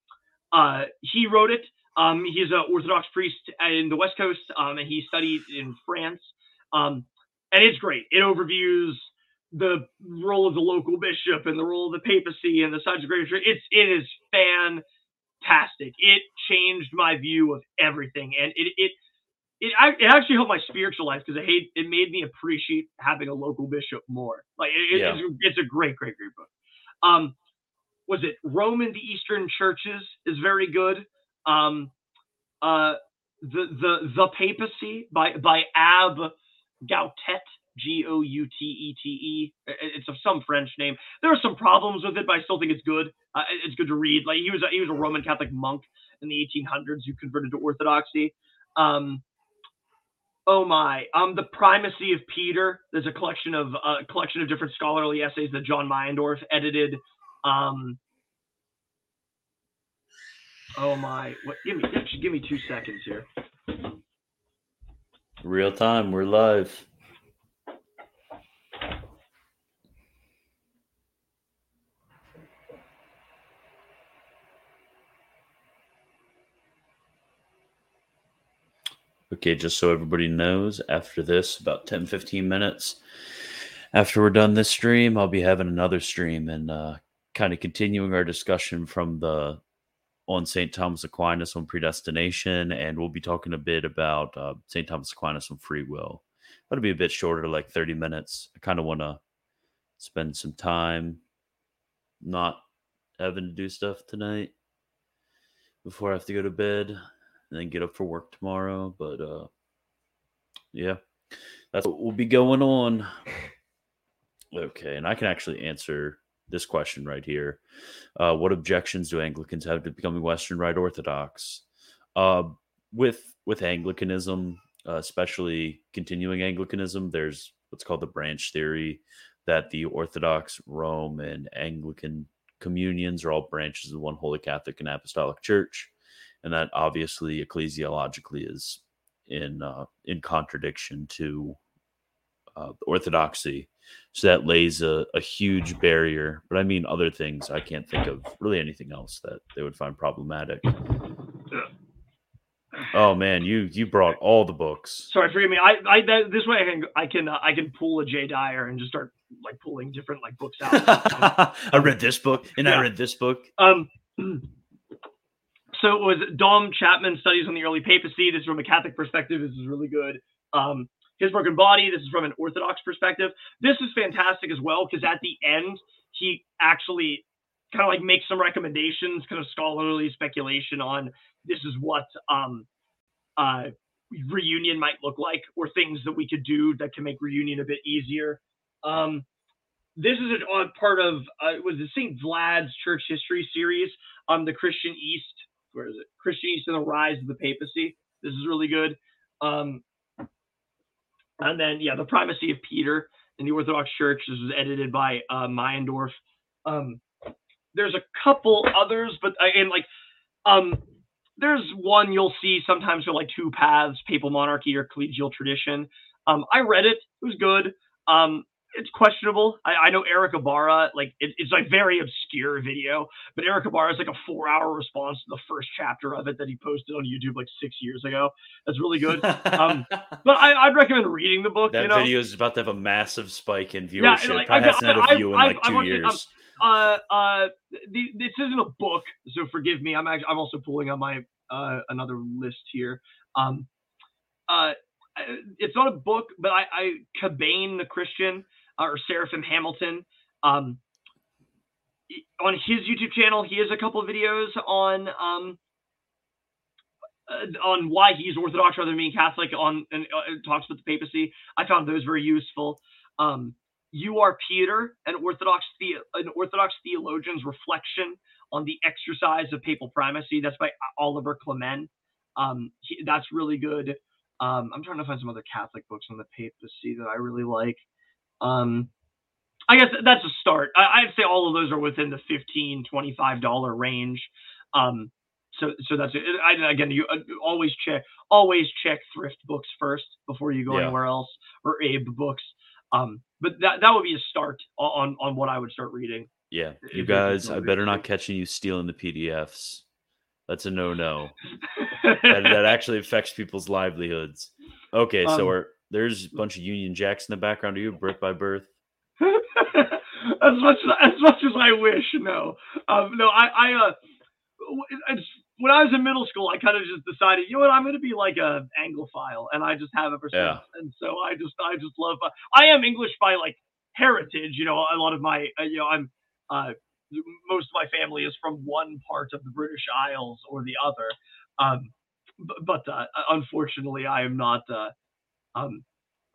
uh he wrote it. Um, he's an Orthodox priest in the West Coast, um, and he studied in France. Um, and it's great. It overviews the role of the local bishop and the role of the papacy and the sides of greater church. It's it is fantastic. It changed my view of everything, and it it it, it actually helped my spiritual life because it hate, it made me appreciate having a local bishop more. Like it, Yeah. it's, it's a great, great, great book. Um, was it Rome and the Eastern Churches is very good. Um, uh, the the the Papacy by by Ab Gautet. G O U T E T E. It's of some French name. There are some problems with it, but I still think it's good. Uh, it's good to read. Like he was a, he was a Roman Catholic monk in the 1800s who converted to Orthodoxy. Um, oh my, um, the primacy of Peter. There's a collection of a collection of different scholarly essays that John Meyendorff edited. Um, oh my, what? Give me give me two seconds here. Real time, we're live. Okay, just so everybody knows, after this, about 10 15 minutes after we're done this stream, I'll be having another stream and uh, kind of continuing our discussion from the on St. Thomas Aquinas on predestination, and we'll be talking a bit about uh, St. Thomas Aquinas on free will. That'll be a bit shorter, like 30 minutes. I kind of want to spend some time not having to do stuff tonight before I have to go to bed and then get up for work tomorrow. But uh, yeah, that's what will be going on. <laughs> Okay, and I can actually answer this question right here. Uh, what objections do Anglicans have to becoming Western Rite Orthodox? Uh, with with Anglicanism, uh, especially continuing Anglicanism, there's what's called the branch theory that the Orthodox, Rome, and Anglican communions are all branches of one Holy Catholic and Apostolic Church, and that obviously ecclesiologically is in uh, in contradiction to uh, orthodoxy. So that lays a, a huge barrier. But I mean, other things I can't think of really anything else that they would find problematic. Oh man, you you brought all the books. Sorry, forgive me. I, I that, this way I can I can uh, I can pull a Jay Dyer and just start like pulling different like books out. <laughs> I read this book and Yeah. I read this book. Um, <clears throat> so it was Dom Chapman studies on the early papacy. This is from a Catholic perspective. This is really good. Um, his broken body. This is from an Orthodox perspective. This is fantastic as well because at the end he actually kind of like makes some recommendations, kind of scholarly speculation on this is what um, uh, reunion might look like, or things that we could do that can make reunion a bit easier. Um, this is a, a part of uh, it was the St. Vlad's Church History series on the Christian East. Where is it? Christian East and the Rise of the Papacy. This is really good. Um, and then yeah, the Primacy of Peter in the Orthodox Church. This was edited by uh, Meyendorff. Um, there's a couple others, but uh, and like um, there's one you'll see sometimes for like two paths: papal monarchy or collegial tradition. Um, I read it; it was good. Um, it's questionable. I, I know Erick Ybarra, like it, it's like very obscure video, but Erick Ybarra is like a four-hour response to the first chapter of it that he posted on YouTube like six years ago. That's really good. um, <laughs> But I, I'd recommend reading the book. that you know, video is about to have a massive spike in Yeah, viewership. like, Probably I- hasn't had a view in like I two want to- years. uh, uh, the, this isn't a book, so forgive me. I'm actually, I'm also pulling on my uh, another list here. Um, uh, it's not a book, but I, I Cabane the Christian or Seraphim Hamilton. Um, on his YouTube channel, he has a couple videos on um uh, on why he's Orthodox rather than being Catholic. On and uh, talks about the papacy. I found those very useful. Um, you are Peter, an Orthodox the- an Orthodox theologian's reflection on the exercise of papal primacy. That's by Oliver Clement. Um, he- that's really good. Um, I'm trying to find some other Catholic books on the papacy that I really like. Um, I guess that's a start. I, I'd say all of those are within the 15 $25 range. Um, so, so that's it. I, again, you uh, always check, always check thrift books first before you go Yeah. anywhere else or Abe books. Um, but that that would be a start on on what I would start reading. Yeah, you guys, I better not catching you stealing the PDFs. That's a no no. <laughs> that, that actually affects people's livelihoods. Okay, so Um, are, there's a bunch of Union Jacks in the background. Are you birth by birth? <laughs> as much as, as much as I wish, no, um, no. I, I, uh, it's when I was in middle school, I kind of just decided, you know what, I'm going to be like a Anglophile, and I just have ever since. Yeah. And so I just, I just love. Uh, I am English by like heritage. You know, a lot of my, uh, you know, I'm. Uh, most of my family is from one part of the British Isles or the other. Um, but, but uh, unfortunately, I am not. Um,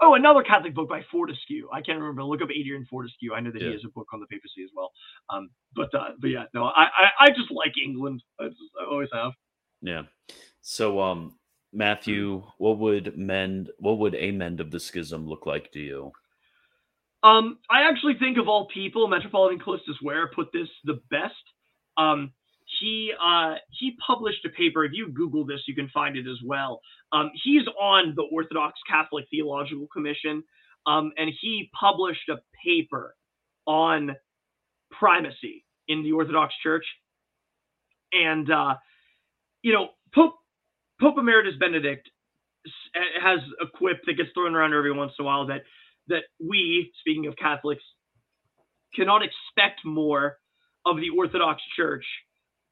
oh, another Catholic book by Fortescue. I can't remember. Look up Adrian Fortescue. I know that Yeah. he has a book on the papacy as well. Um, but uh, but yeah, no, I, I I just like England. I, just, I always have. Yeah. So, um, Matthew, what would mend? What would a mend of the schism look like to you? Um, I actually think of all people, Metropolitan Kallistos Ware put this the best. Um, he uh, he published a paper. If you Google this, you can find it as well. Um, he's on the Orthodox Catholic Theological Commission, um, and he published a paper on primacy in the Orthodox Church. And uh, you know, Pope Pope Emeritus Benedict has a quip that gets thrown around every once in a while that that we, speaking of Catholics, cannot expect more of the Orthodox Church,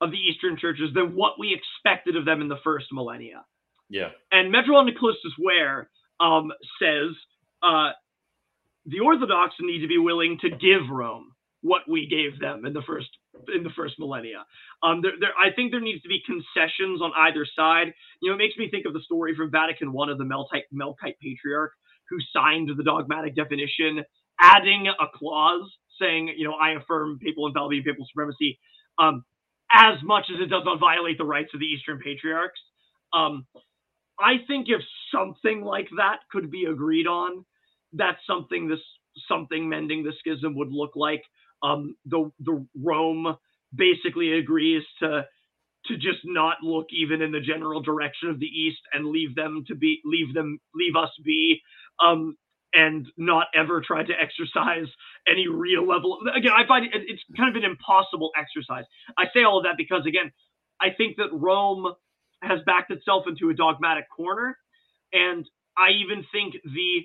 of the Eastern churches, than what we expected of them in the first millennia. Yeah. And Metropolitan Kallistos Ware um, says uh, the Orthodox need to be willing to give Rome what we gave them in the first in the first millennia. Um, there, there, I think there needs to be concessions on either side. You know, it makes me think of the story from Vatican One of the Melkite, Melkite Patriarch who signed the dogmatic definition, adding a clause saying, you know, I affirm papal infallibility, papal supremacy, um, as much as it does not violate the rights of the Eastern Patriarchs. Um, I think if something like that could be agreed on, that's something this something mending the schism would look like. Um, the the Rome basically agrees to to just not look even in the general direction of the East and leave them to be leave them leave us be um, and not ever try to exercise any real level. Of, again, I find it, it's kind of an impossible exercise. I say all of that because again, I think that Rome has backed itself into a dogmatic corner, and I even think the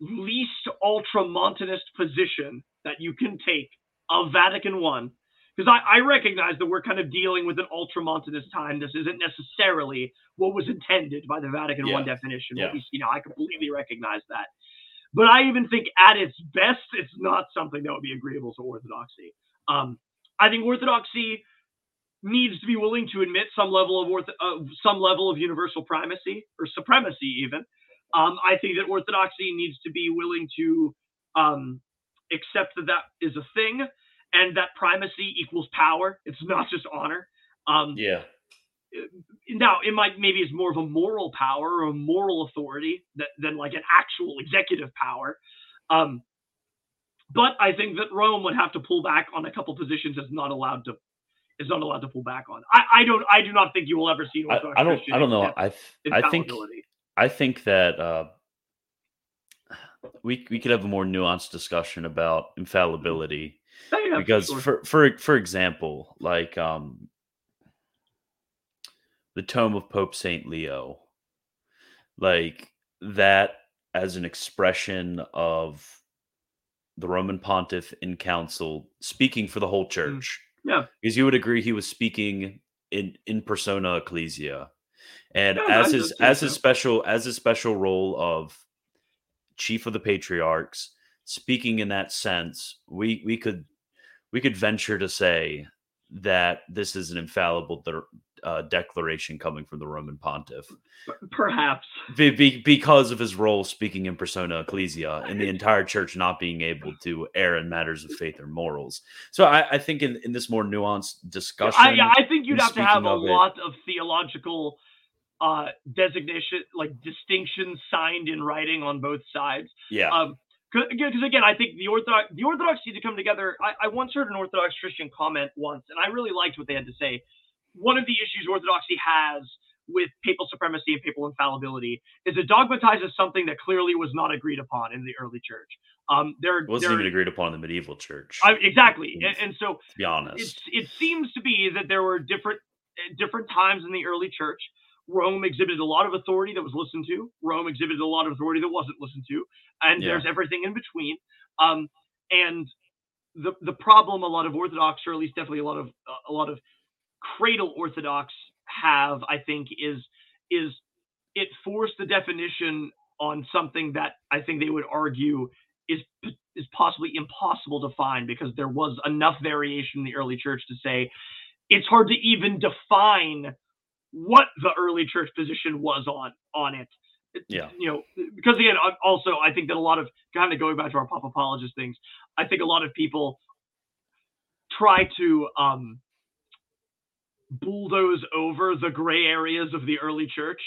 least ultramontanist position that you can take of Vatican One, because I, I recognize that we're kind of dealing with an ultramontanist time. This isn't necessarily what was intended by the Vatican One Yeah. definition. Yeah. We, you know, I completely recognize that. But I even think at its best, it's not something that would be agreeable to orthodoxy. Um, I think orthodoxy needs to be willing to admit some level of ortho- uh, some level of universal primacy or supremacy, even. Um, I think that orthodoxy needs to be willing to um, accept that that is a thing and that primacy equals power. It's not just honor. Um, Yeah. now it might maybe is more of a moral power or a moral authority that, than like an actual executive power um, but i think that rome would have to pull back on a couple positions it's not allowed to is not allowed to pull back on i, I don't i do not think you will ever see I, I don't. Christian I don't know. I. I think. I think that uh, we we could have a more nuanced discussion about infallibility Yeah, yeah, because sure. for for for example, like um the tome of Pope Saint Leo, like that as an expression of the Roman Pontiff in council speaking for the whole church. Mm. Yeah. because you would agree he was speaking in in persona ecclesia, and Yeah, as his as his special as his special role of chief of the patriarchs speaking in that sense we we could we could venture to say that this is an infallible uh, declaration coming from the roman pontiff perhaps be, be, because of his role speaking in persona ecclesia and the entire church not being able to err in matters of faith or morals so i, I think in, in this more nuanced discussion I, I think you'd have to have a of it- lot of theological uh, designation, like distinctions signed in writing on both sides. yeah Um, because again, I think the Orthodox the Orthodox need to come together. I, I once heard an Orthodox Christian comment once, and I really liked what they had to say. One of the issues Orthodoxy has with papal supremacy and papal infallibility is it dogmatizes something that clearly was not agreed upon in the early church. Um, there, it wasn't there- even agreed upon in the medieval church I, exactly, and, and so to be honest it seems to be that there were different different times in the early church. Rome exhibited a lot of authority that was listened to. Rome exhibited a lot of authority that wasn't listened to, and Yeah. there's everything in between. Um, and the the problem a lot of Orthodox, or at least definitely a lot of a lot of cradle Orthodox have, I think, is is it forced the definition on something that I think they would argue is is possibly impossible to find because there was enough variation in the early church to say it's hard to even define what the early church position was on on it. Yeah. You know, because again, also I think that a lot of kind of going back to our pop apologist things, I think a lot of people try to um bulldoze over the gray areas of the early church.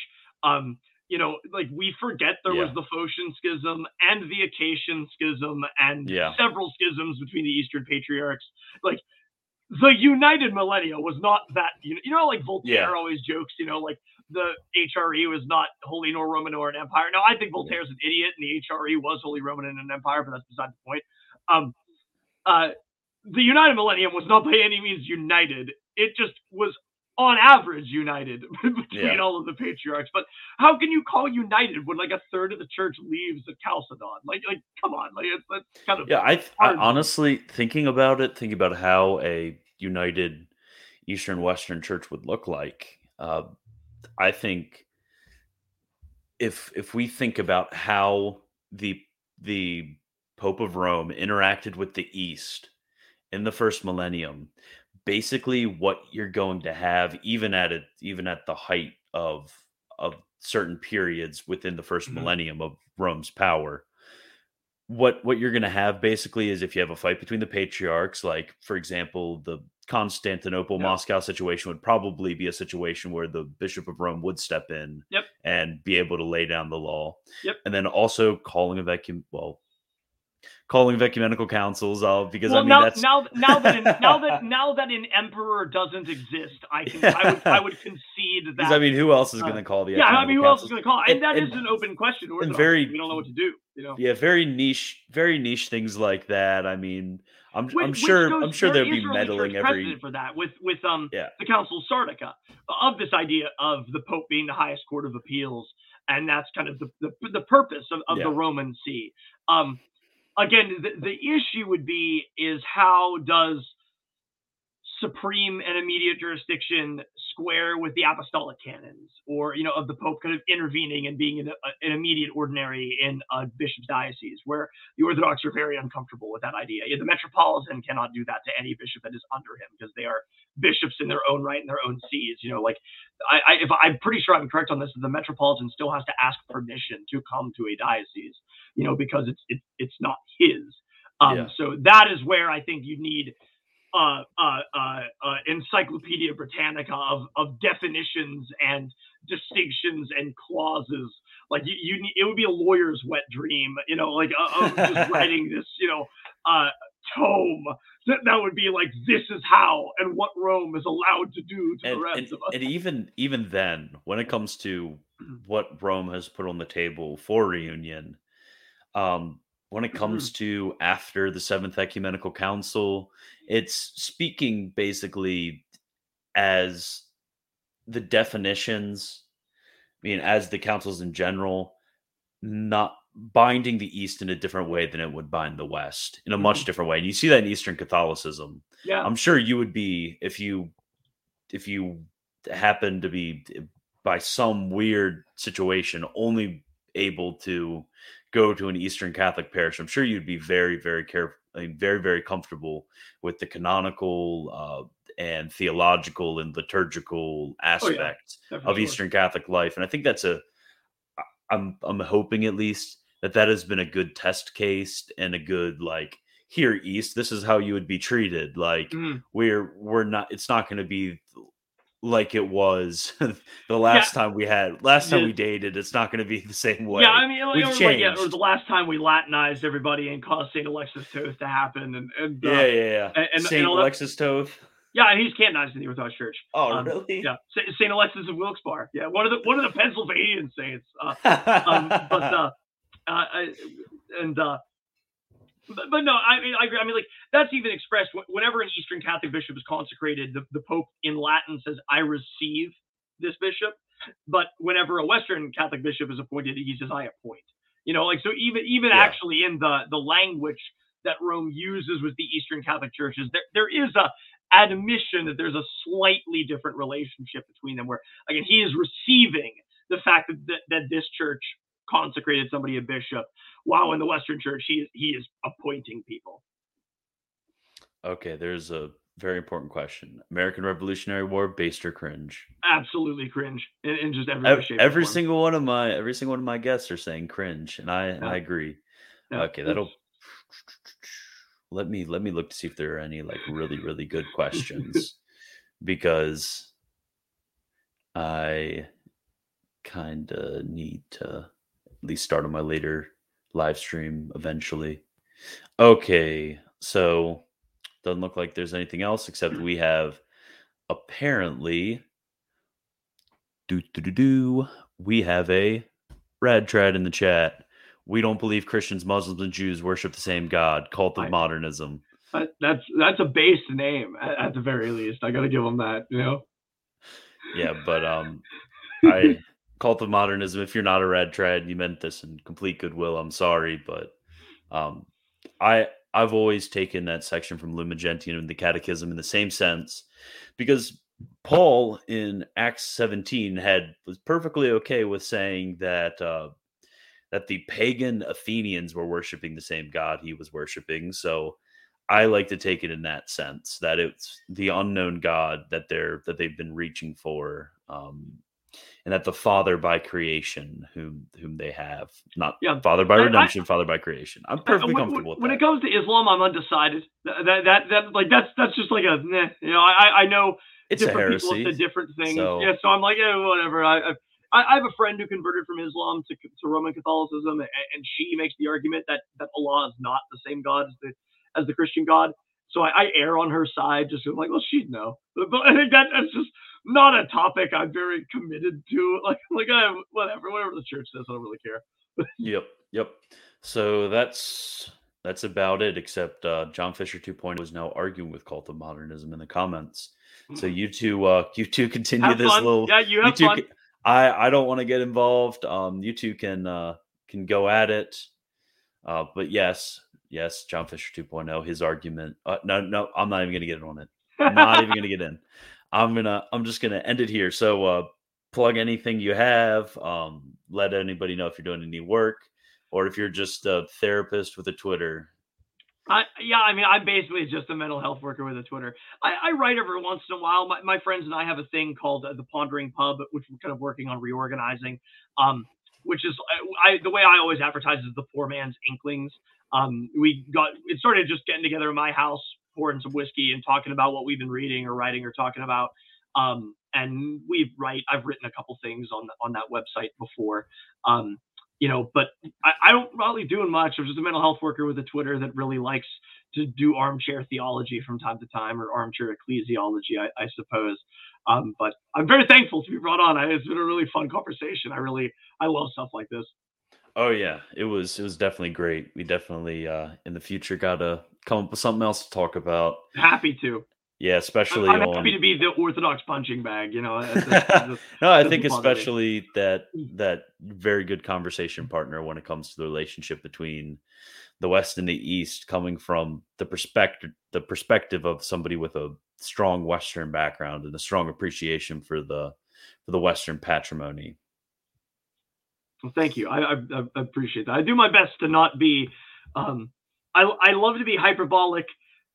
Um, you know, like we forget there yeah. was the Photian schism and the Acacian schism and yeah. several schisms between the Eastern patriarchs. Like the United Millennia was not that. You know, you know like Voltaire yeah. always jokes. You know, like the HRE was not Holy nor Roman nor an empire. No, I think Voltaire's an idiot, and the HRE was Holy Roman and an empire, but that's beside the point. Um, uh, the United Millennium was not by any means united. It just was on average united <laughs> between yeah. all of the patriarchs. But how can you call united when like a third of the church leaves at Chalcedon? Like, like come on, like it's, it's kind of yeah. I, I honestly thinking about it, thinking about how a united Eastern Western church would look like. Uh, I think if if we think about how the the Pope of Rome interacted with the East in the first millennium, basically what you're going to have even at it even at the height of of certain periods within the 1st mm-hmm. millennium of Rome's power what what you're going to have basically is if you have a fight between the patriarchs like for example the Constantinople. Moscow situation would probably be a situation where the bishop of Rome would step in yep. and be able to lay down the law yep. and then also calling a vacuum well calling of ecumenical councils uh, because well, I mean now, that's now now that now that <laughs> now that an emperor doesn't exist, I can I would I would concede that. I mean, who else is going to call the? Yeah, I mean, who councils? else is going to call? And, and that and, is an open question. And very, we don't know what to do. You know. Yeah, very niche, very niche things like that. I mean, I'm, which, I'm sure goes, I'm sure there'd be meddling every for that with with um yeah. the Council of Sardica of this idea of the Pope being the highest court of appeals, and that's kind of the the, the purpose of, of yeah. the Roman See. Um, again, the, the issue would be is how does supreme and immediate jurisdiction square with the apostolic canons or you know of the pope kind of intervening and being an, an, immediate ordinary in a bishop's diocese where the orthodox are very uncomfortable with that idea. The metropolitan cannot do that to any bishop that is under him because they are bishops in their own right in their own sees you know like I, I if i'm pretty sure i'm correct on this the metropolitan still has to ask permission to come to a diocese you know because it's it, it's not his um, yeah. so that is where i think you need uh, uh, uh, uh, Encyclopedia Britannica of, of definitions and distinctions and clauses. Like you, you need, it would be a lawyer's wet dream, you know, like uh, of just <laughs> writing this, you know, uh, tome that, that would be like this is how and what Rome is allowed to do to and, the rest and, of us. And even even then, when it comes to <clears throat> what Rome has put on the table for reunion, um, when it comes mm-hmm. to after the Seventh Ecumenical Council, it's speaking basically as the definitions, I mean, as the councils in general, not binding the East in a different way than it would bind the West in a much mm-hmm. different way. And you see that in Eastern Catholicism. Yeah. I'm sure you would be if you if you happen to be by some weird situation only able to go to an Eastern Catholic parish, I'm sure you'd be very, very careful, I mean, very, very comfortable with the canonical uh, and theological and liturgical aspects oh, yeah. of. Eastern Catholic life. And I think that's a, I'm, I'm hoping at least that that has been a good test case and a good like here East, this is how you would be treated. Like mm. we're we're not. It's not going to be like it was <laughs> the last yeah. time we had last time we dated it's not going to be the same way. Yeah i mean We've or, changed. yeah, or the last time we latinized everybody and caused saint alexis toth to happen and, and uh, yeah yeah yeah. and, and saint and alexis toth? Yeah and he's canonized in the orthodox church. Oh um, really? yeah saint alexis of wilkes-barre yeah one of the one of the pennsylvanian saints uh, um, but <laughs> uh, uh, and uh but, but no, I mean, I agree. I mean, like that's even expressed whenever an Eastern Catholic bishop is consecrated, the, the Pope in Latin says, "I receive this bishop," but whenever a Western Catholic bishop is appointed, he says, "I appoint." You know, like so even even yeah. actually in the the language that Rome uses with the Eastern Catholic churches, there there is a admission that there's a slightly different relationship between them where again he is receiving the fact that, that, that this church consecrated somebody a bishop while in the western church he is he is appointing people. Okay there's a very important question. American revolutionary war based or cringe? Absolutely cringe in, in just every every, every single one of my every single one of my guests are saying cringe and i yeah. and i agree. Yeah. okay that'll <sniffs> let me let me look to see if there are any like really really good questions <laughs> because I kind of need to at least start on my later live stream eventually. Okay, so doesn't look like there's anything else except we have apparently do do do do we have a rad trad in the chat we don't believe Christians, Muslims, and Jews worship the same God. Cult of I, modernism. that's that's a base name at, at the very least. I got to give them that. You know. Yeah, but um, <laughs> I cult of modernism. If you're not a red trad, you meant this in complete goodwill. I'm sorry, but um, I I've always taken that section from Lumen Gentium and the Catechism in the same sense because Paul in Acts 17 had was perfectly okay with saying that uh, that the pagan Athenians were worshiping the same god he was worshiping. So I like to take it in that sense that it's the unknown God that they're that they've been reaching for, um, and that the Father by creation, whom whom they have, not yeah. Father by redemption, I, Father by creation. I'm perfectly when, comfortable when, with that. When it comes to Islam, I'm undecided. That that that, like that's that's just like a you know I I know it's different people say different things. So, yeah, so I'm like yeah whatever. I, I I, I, have a friend who converted from Islam to, to Roman Catholicism, and, and, she makes the argument that that Allah is not the same God as the as the Christian God. So I, I err on her side, just like, well, she'd know. But, but <laughs> I think that, that's just not a topic I'm very committed to. <laughs> Like, like I, whatever, whatever the church says, I don't really care. <laughs> yep, yep. So that's that's about it. Except uh, John Fisher 2.0 is now arguing with cult of modernism in the comments. So mm-hmm. you two, uh, you two continue have this fun. little. Yeah, you have you fun. I I don't want to get involved. Um, you two can uh, can go at it. Uh, but yes, yes, John Fisher 2.0, his argument. Uh, no, no, I'm not even gonna get on it. I'm not even gonna get in. I'm gonna I'm just gonna end it here. So uh, plug anything you have. Um, let anybody know if you're doing any work or if you're just a therapist with a Twitter. I, yeah, I mean, I'm basically just a mental health worker with a Twitter. I, I write every once in a while. My, my friends and I have a thing called uh, the Pondering Pub, which we're kind of working on reorganizing. Um, which is I, I, the way I always advertise is the poor man's inklings. Um, we got it started just getting together in my house, pouring some whiskey and talking about what we've been reading or writing or talking about. Um, and we write. I've written a couple things on on that website before. Um, you know, but I, I don't really doing much. I'm just a mental health worker with a Twitter that really likes to do armchair theology from time to time or armchair ecclesiology, I, I suppose. Um, but I'm very thankful to be brought on. I, it's been a really fun conversation. I really, I love stuff like this. Oh yeah, it was it was definitely great. We definitely uh in the future got to come up with something else to talk about. Happy to. Yeah, especially I'm, I'm on... happy to be the orthodox punching bag. You know. <laughs> no, I think especially that that very good conversation partner when it comes to the relationship between the West and the East, coming from the perspective the perspective of somebody with a strong Western background and a strong appreciation for the for the Western patrimony. Well, thank you. I, I, I appreciate that. I do my best to not be. Um, I I love to be hyperbolic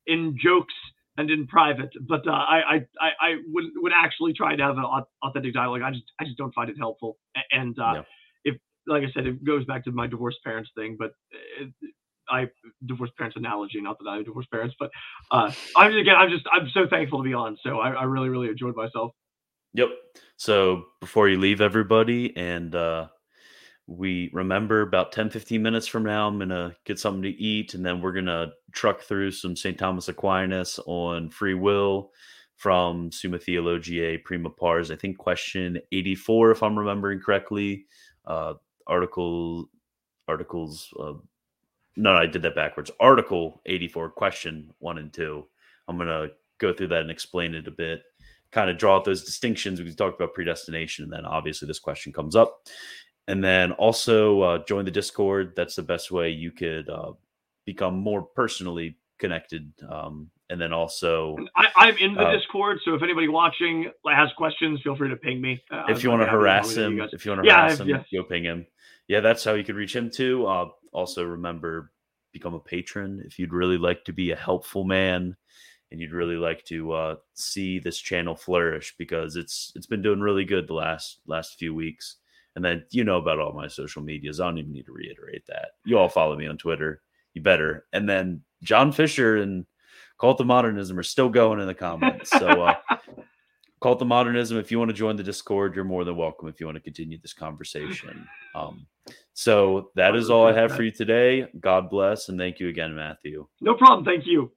in jokes and in private. But uh, I, I, I would would actually try to have an authentic dialogue. I just I just don't find it helpful. And uh, if like I said, it goes back to my divorced parents thing. But it, I divorced parents analogy, not that I have divorced parents, but uh, I'm just again I'm just I'm so thankful to be on. So I, I really really enjoyed myself. Yep. So before you leave, everybody, and uh, we remember about 10 15 minutes from now i'm gonna get something to eat and then we're gonna truck through some st thomas aquinas on free will from summa theologiae prima pars. I think question 84 if i'm remembering correctly. Uh article articles uh, no, i did that backwards. Article 84 question 1 and 2 i'm gonna go through that and explain it a bit kind of draw out those distinctions we talked about predestination and then obviously this question comes up and then also uh, join the Discord. That's the best way you could uh, become more personally connected um, and then also I, am in the uh, Discord, so if anybody watching has questions, feel free to ping me. Uh, if you want to harass him, if you want to yeah, harass him, yeah. go ping him. Yeah, that's how you could reach him too. Uh, also, remember become a patron if you'd really like to be a helpful man and you'd really like to uh, see this channel flourish because it's it's been doing really good the last last few weeks. And then you know about all my social medias. I don't even need to reiterate that. You all follow me on Twitter. You better. And then John Fisher and Cult of Modernism are still going in the comments. So, uh, <laughs> Cult of Modernism, if you want to join the Discord, you're more than welcome if you want to continue this conversation. Um, so, that is all I have for you today. God bless and thank you again, Matthew. No problem. Thank you.